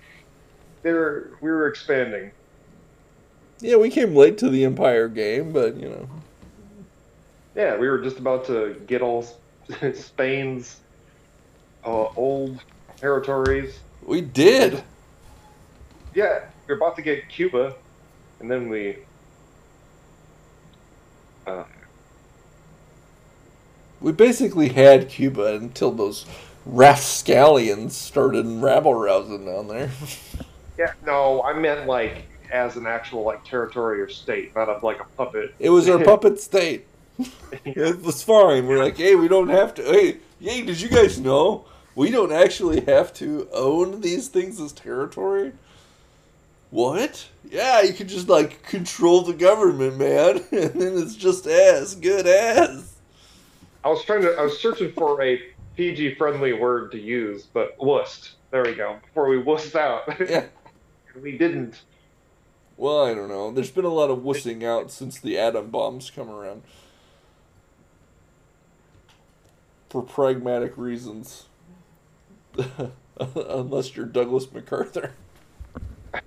Speaker 2: were. We were expanding.
Speaker 1: Yeah, we came late to the Empire game, but you know.
Speaker 2: Yeah, we were just about to get all Spain's uh, old territories.
Speaker 1: We did.
Speaker 2: Yeah, we are about to get Cuba, and then we. Uh,
Speaker 1: We basically had Cuba until those rapscallions started rabble rousing down there.
Speaker 2: yeah, no, I meant like as an actual like territory or state, not of like a puppet.
Speaker 1: It was our puppet state. It was fine. We're like, hey, we don't have to. Hey, hey, did you guys know we don't actually have to own these things as territory? What? Yeah, you can just like control the government, man, and then it's just as good as.
Speaker 2: I was trying to. I was searching for a PG friendly word to use, but wussed. There we go. Before we wussed out.
Speaker 1: Yeah.
Speaker 2: we didn't.
Speaker 1: Well, I don't know. There's been a lot of wussing out since the atom bombs come around. For pragmatic reasons. Unless you're Douglas MacArthur.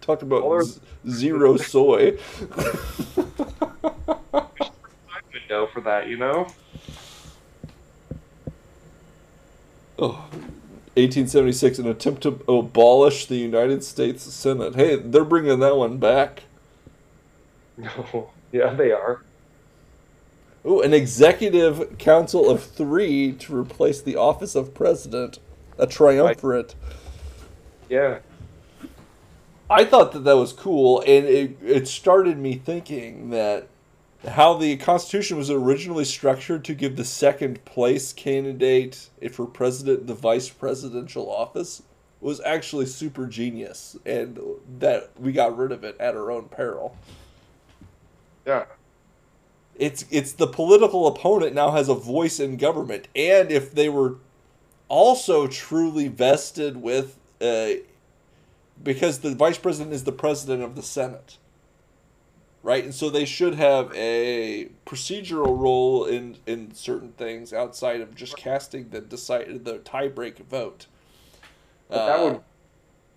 Speaker 1: Talk about
Speaker 2: Well,
Speaker 1: z- zero soy.
Speaker 2: window for that, you know.
Speaker 1: Oh, 1876, an attempt to abolish the United States Senate. Hey, they're bringing that one back.
Speaker 2: No. Yeah, they are.
Speaker 1: Ooh, an executive council of three to replace the office of president. A triumvirate.
Speaker 2: Yeah.
Speaker 1: I thought that that was cool, and it, it started me thinking that how the Constitution was originally structured to give the second place candidate if for president the vice presidential office was actually super genius, and that we got rid of it at our own peril.
Speaker 2: Yeah.
Speaker 1: It's it's the political opponent now has a voice in government and if they were also truly vested with uh, because the vice president is the president of the senate right and so they should have a procedural role in in certain things outside of just casting the decide the tiebreak vote
Speaker 2: But that
Speaker 1: Uh,
Speaker 2: would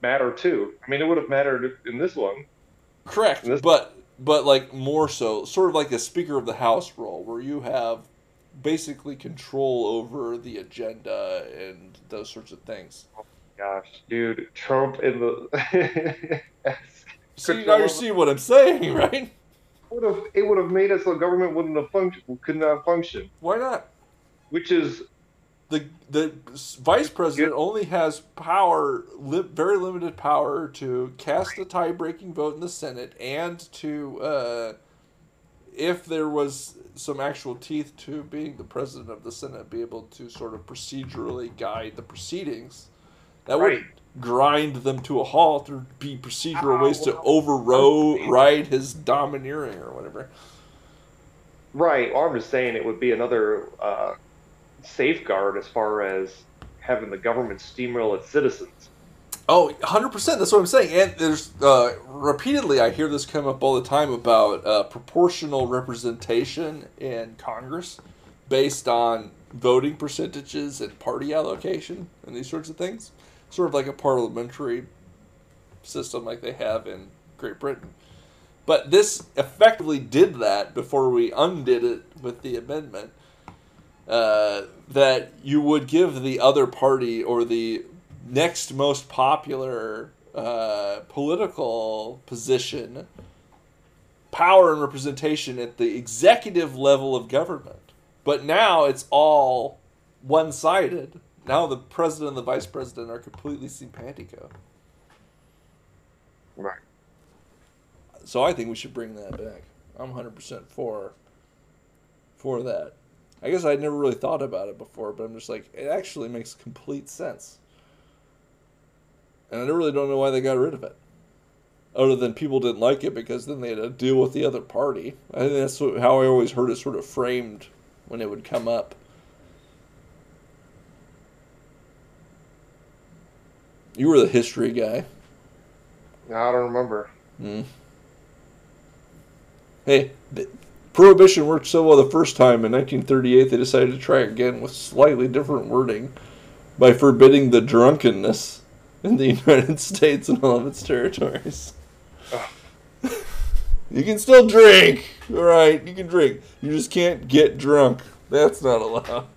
Speaker 2: matter too. I mean, it would have mattered in this one.
Speaker 1: Correct,
Speaker 2: This-
Speaker 1: but but like more so, sort of like a Speaker of the House role, where you have basically control over the agenda and those sorts of things.
Speaker 2: Oh gosh, dude, Trump in the.
Speaker 1: See, now you see what I'm saying, right?
Speaker 2: would have it would have made it so government wouldn't have function could not function,
Speaker 1: Why not?
Speaker 2: which is
Speaker 1: The the vice president only has power, li- very limited power to cast a tie-breaking vote in the Senate and to, uh, if there was some actual teeth to being the president of the Senate, be able to sort of procedurally guide the proceedings. That would grind them to a halt or be procedural
Speaker 2: Ah,
Speaker 1: ways to
Speaker 2: well,
Speaker 1: override his domineering or whatever.
Speaker 2: right. Well, I'm just saying it would be another uh, safeguard as far as having the government steamroll its citizens.
Speaker 1: Oh, 100%. That's what I'm saying. And there's uh, repeatedly, I hear this come up all the time about uh, proportional representation in Congress based on voting percentages and party allocation and these sorts of things. Sort of like a parliamentary system like they have in Great Britain. But this effectively did that before we undid it with the amendment. Uh, that you would give the other party or the next most popular uh, political position power and representation at the executive level of government. But now it's all one sided. Now the president and the vice president are completely simpatico.
Speaker 2: Right.
Speaker 1: So I think we should bring that back. I'm 100% for for that. I guess I'd never really thought about it before, but I'm just like it actually makes complete sense. And I really don't know why they got rid of it. Other than people didn't like it because then they had to deal with the other party. I think that's how I always heard it sort of framed when it would come up. You were the history guy.
Speaker 2: I don't remember.
Speaker 1: Mm. Hey, Prohibition worked so well the first time in 1938 they decided to try again with slightly different wording by forbidding the drunkenness in the United States and all of its territories. you can still drink, all right? You can drink. You just can't get drunk. That's not allowed.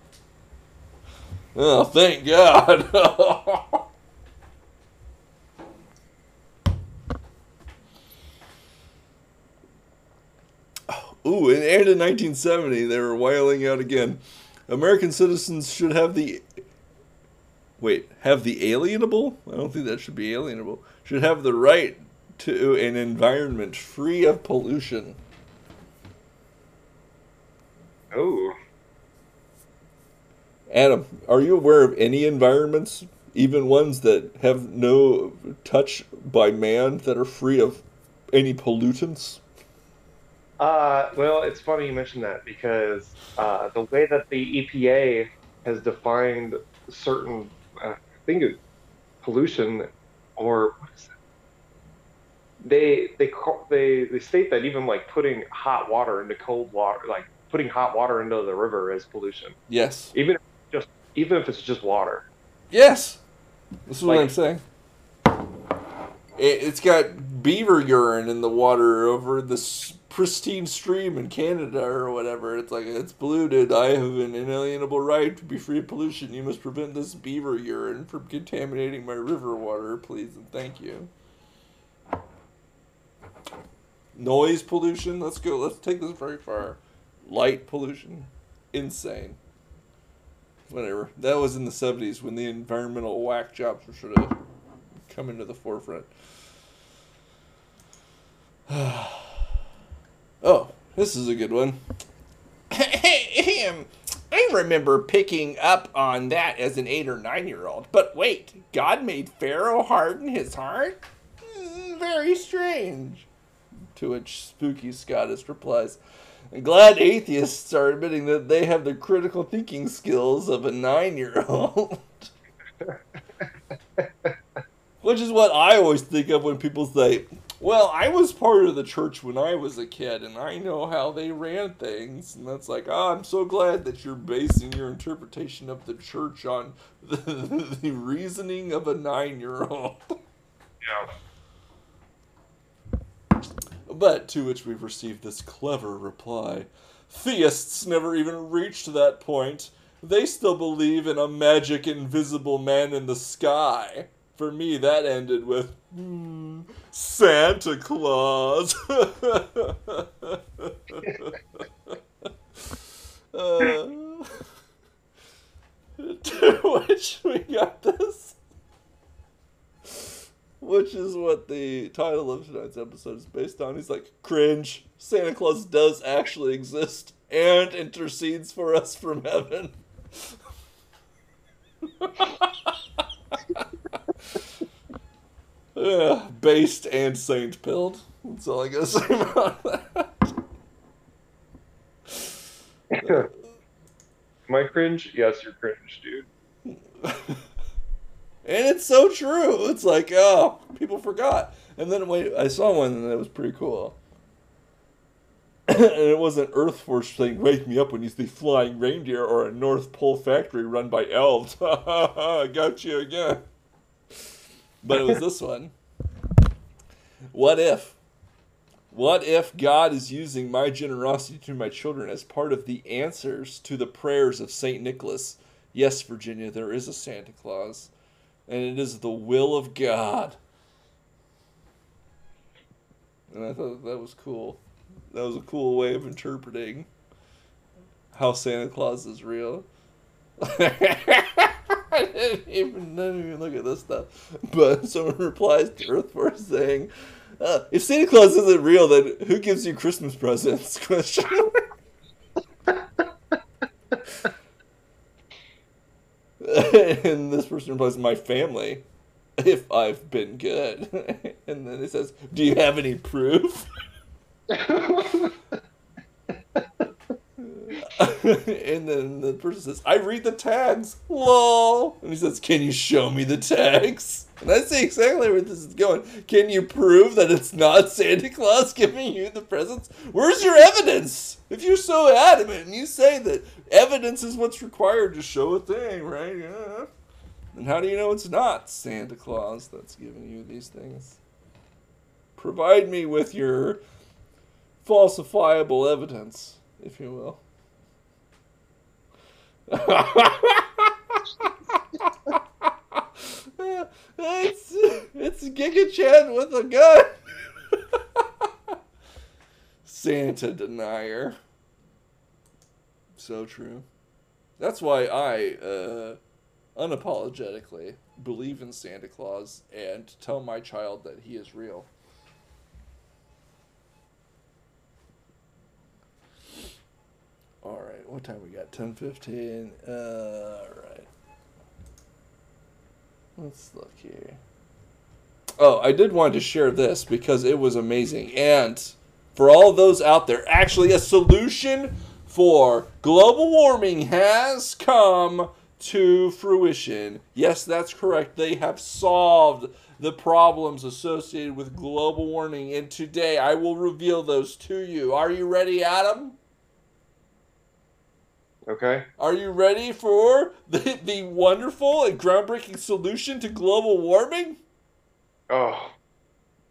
Speaker 1: Oh, thank God. Ooh, and, and in 1970, they were wiling out again. American citizens should have the. Wait, have the alienable? I don't think that should be alienable. Should have the right to an environment free of pollution.
Speaker 2: Oh.
Speaker 1: Adam, are you aware of any environments, even ones that have no touch by man, that are free of any pollutants?
Speaker 2: Uh, well, it's funny you mentioned that because uh, the way that the EPA has defined certain, uh, I think pollution, or what is it? They they call, they they state that even like putting hot water into cold water, like putting hot water into the river is pollution,
Speaker 1: Yes.
Speaker 2: even if it's just even if it's just water.
Speaker 1: Yes. This is what I'm saying. It, it's got beaver urine in the water over this pristine stream in Canada or whatever. It's like it's polluted. I have an inalienable right to be free of pollution. You must prevent this beaver urine from contaminating my river water, please and thank you. Noise pollution. Let's go. Let's take this very far. Light pollution. Insane whatever. That was in the seventies when the environmental whack jobs were sort of coming to the forefront. oh, this is a good one. I remember picking up on that as an eight or nine year old. But wait, God made Pharaoh harden his heart? Hmm, Very strange. To which Spooky Scottish replies, I'm glad atheists are admitting that they have the critical thinking skills of a nine year old. Which is what I always think of when people say, Well, I was part of the church when I was a kid and I know how they ran things. And that's like, Oh, I'm so glad that you're basing your interpretation of the church on the, the reasoning of a nine year old.
Speaker 2: Yeah.
Speaker 1: But to which we've received this clever reply Theists never even reached that point. They still believe in a magic invisible man in the sky. For me, that ended with hmm, Santa Claus. uh, to which we got this which is what the title of tonight's episode is based on. He's like, cringe. Santa Claus does actually exist and intercedes for us from heaven. yeah, based and saint pilled. That's all I gotta say about that.
Speaker 2: Am I cringe? Yes, you're cringe, dude.
Speaker 1: And it's so true. It's like, oh, people forgot. And then wait, I saw one that was pretty cool. and it was an Earth Force thing. Wake me up when you see flying reindeer or a North Pole factory run by elves. Got you again. But it was this one. What if? What if God is using my generosity to my children as part of the answers to the prayers of St. Nicholas? Yes, Virginia, there is a Santa Claus and it is the will of God. And I thought that was cool. That was a cool way of interpreting how Santa Claus is real. I didn't even, didn't even look at this stuff. But someone replies to Earth Force saying, uh, if Santa Claus isn't real, then who gives you Christmas presents? Question. and this person replies, "My family, if I've been good." and then it says, "Do you have any proof?" and then the person says, "I read the tags." Lol. And he says, "Can you show me the tags?" And I see exactly where this is going. Can you prove that it's not Santa Claus giving you the presents? Where's your evidence? If you're so adamant and you say that evidence is what's required to show a thing, right? Yeah. Then how do you know it's not Santa Claus that's giving you these things? Provide me with your falsifiable evidence, if you will. It's it's Giga Chan with a gun. Santa denier. So true. That's why I uh, unapologetically believe in Santa Claus and tell my child that he is real. All right, what time we got? Ten fifteen. Uh, all right. Let's look here. Oh, I did want to share this because it was amazing. And for all those out there, actually, a solution for global warming has come to fruition. Yes, that's correct. They have solved the problems associated with global warming. And today I will reveal those to you. Are you ready, Adam?
Speaker 2: Okay.
Speaker 1: Are you ready for the, the wonderful and groundbreaking solution to global warming?
Speaker 2: Oh.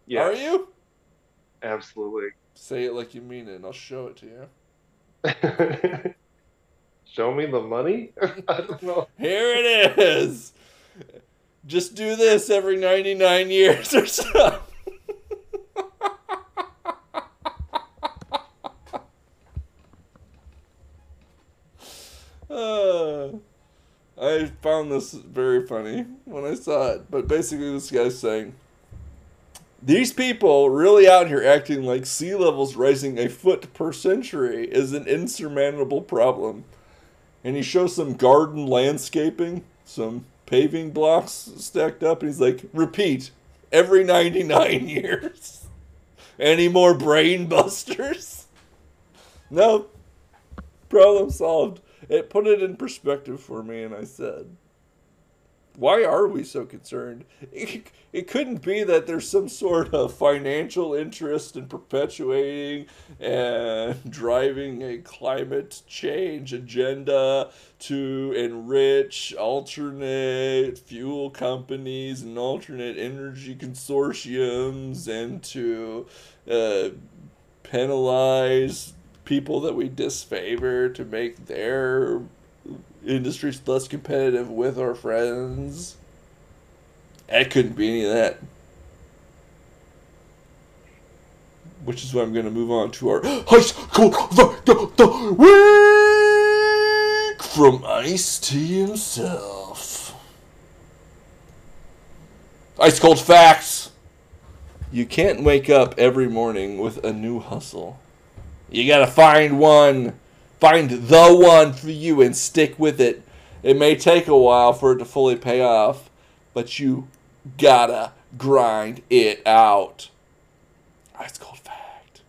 Speaker 2: Yes.
Speaker 1: Are you?
Speaker 2: Absolutely.
Speaker 1: Say it like you mean it, and I'll show it to you.
Speaker 2: Show me the money? I don't know.
Speaker 1: Here it is. Just do this every 99 years or so. Uh, I found this very funny when I saw it, but basically, this guy's saying these people really out here acting like sea levels rising a foot per century is an insurmountable problem. And he shows some garden landscaping, some paving blocks stacked up, and he's like, repeat every 99 years. Any more brain busters? No. Problem solved. It put it in perspective for me, and I said, why are we so concerned? It, it couldn't be that there's some sort of financial interest in perpetuating and driving a climate change agenda to enrich alternate fuel companies and alternate energy consortiums and to uh, penalize people that we disfavor to make their industries less competitive with our friends. It couldn't be any of that. Which is why I'm going to move on to our high school the, the week from Ice T himself. Ice cold facts. You can't wake up every morning with a new hustle. You gotta find one Find the one for you and stick with it. It may take a while for it to fully pay off, but you gotta grind it out. Ah, ice cold fact.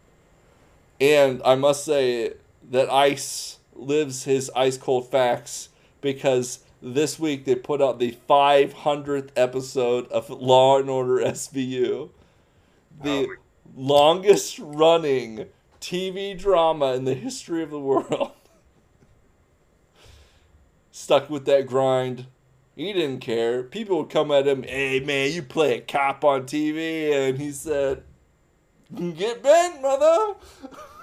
Speaker 1: And I must say that Ice lives his ice cold facts because this week they put out the 500th episode of Law and Order SVU. The oh. longest running TV drama in the history of the world. Stuck with that grind. He didn't care. People would come at him, hey man, you play a cop on TV. And he said, get bent, mother.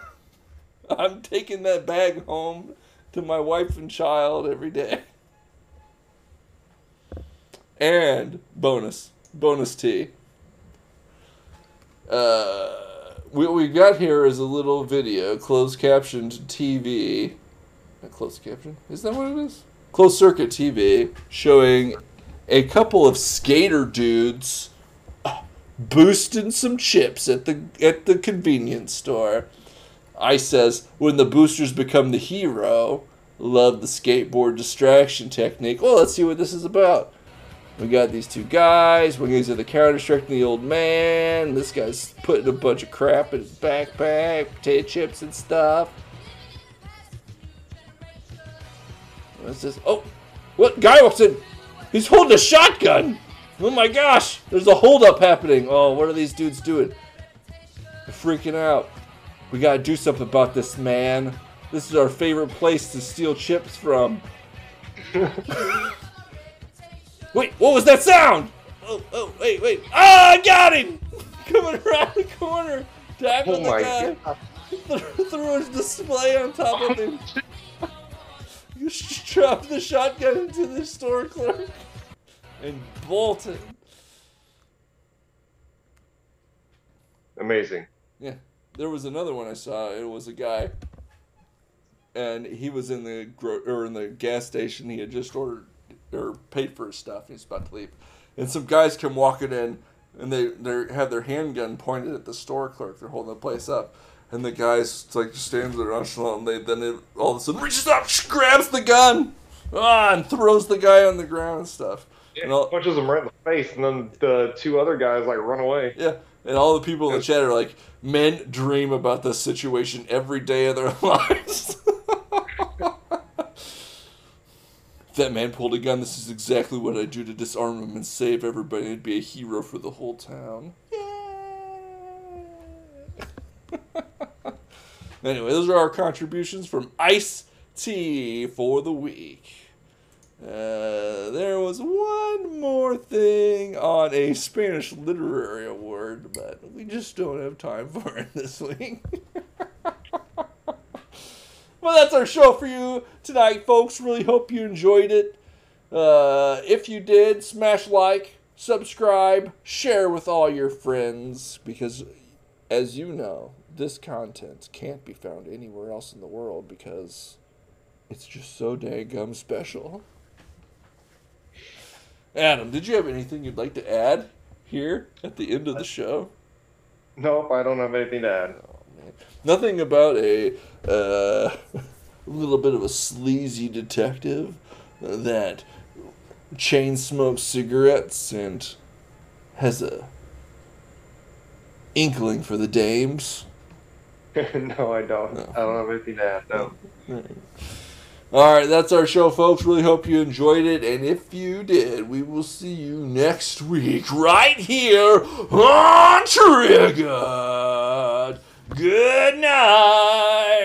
Speaker 1: I'm taking that bag home to my wife and child every day. And bonus, bonus T. Uh, what we got here is a little video, closed captioned TV. Closed caption? Is that what it is? Closed circuit TV showing a couple of skater dudes uh, boosting some chips at the at the convenience store. I says when the boosters become the hero, love the skateboard distraction technique. Well, let's see what this is about. We got these two guys. One guy's at the counter distracting the old man. This guy's putting a bunch of crap in his backpack, potato chips and stuff. What's this? Oh, what guy walks in? He's holding a shotgun. Oh my gosh, there's a holdup happening. Oh, what are these dudes doing? They're freaking out. We gotta do something about this, man. This is our favorite place to steal chips from. wait, what was that sound? Oh, oh, wait, wait. Ah, I got him! Coming around the corner. Tackling
Speaker 2: Oh
Speaker 1: the guy. Threw his display on top of him. You strapped the shotgun into the store clerk and bolted.
Speaker 2: Amazing.
Speaker 1: Yeah, there was another one I saw. It was a guy, and he was in the gro- or in the gas station. He had just ordered or paid for his stuff. He's about to leave, and some guys come walking in, and they they have their handgun pointed at the store clerk. They're holding the place up, and the guy's like stands there nonchalant. And they then it, all of a sudden reaches out, grabs the gun, ah, and throws the guy on the ground and stuff. And all,
Speaker 2: Punches him right in the face, and then the two other guys like run away.
Speaker 1: Yeah, and all the people in the chat are like, men dream about this situation every day of their lives. if that man pulled a gun, this is exactly what I'd do to disarm him and save everybody. I'd be a hero for the whole town. Anyway, those are our contributions from Ice T for the week. Uh, there was one more thing on a Spanish literary award, but we just don't have time for it this week. well, that's our show for you tonight, folks. Really hope you enjoyed it. Uh, if you did, smash like, subscribe, share with all your friends, because as you know, this content can't be found anywhere else in the world because it's just so dang gum special. Adam, did you have anything you'd like to add here at the end of the show?
Speaker 2: Nope, I don't have anything to add.
Speaker 1: Nothing about a uh, little bit of a sleazy detective that chain smokes cigarettes and has a inkling for the dames.
Speaker 2: no, I don't.
Speaker 1: No.
Speaker 2: I don't have anything to add. No.
Speaker 1: All right, that's our show, folks. Really hope you enjoyed it. And if you did, we will see you next week right here on Triggered. Good night.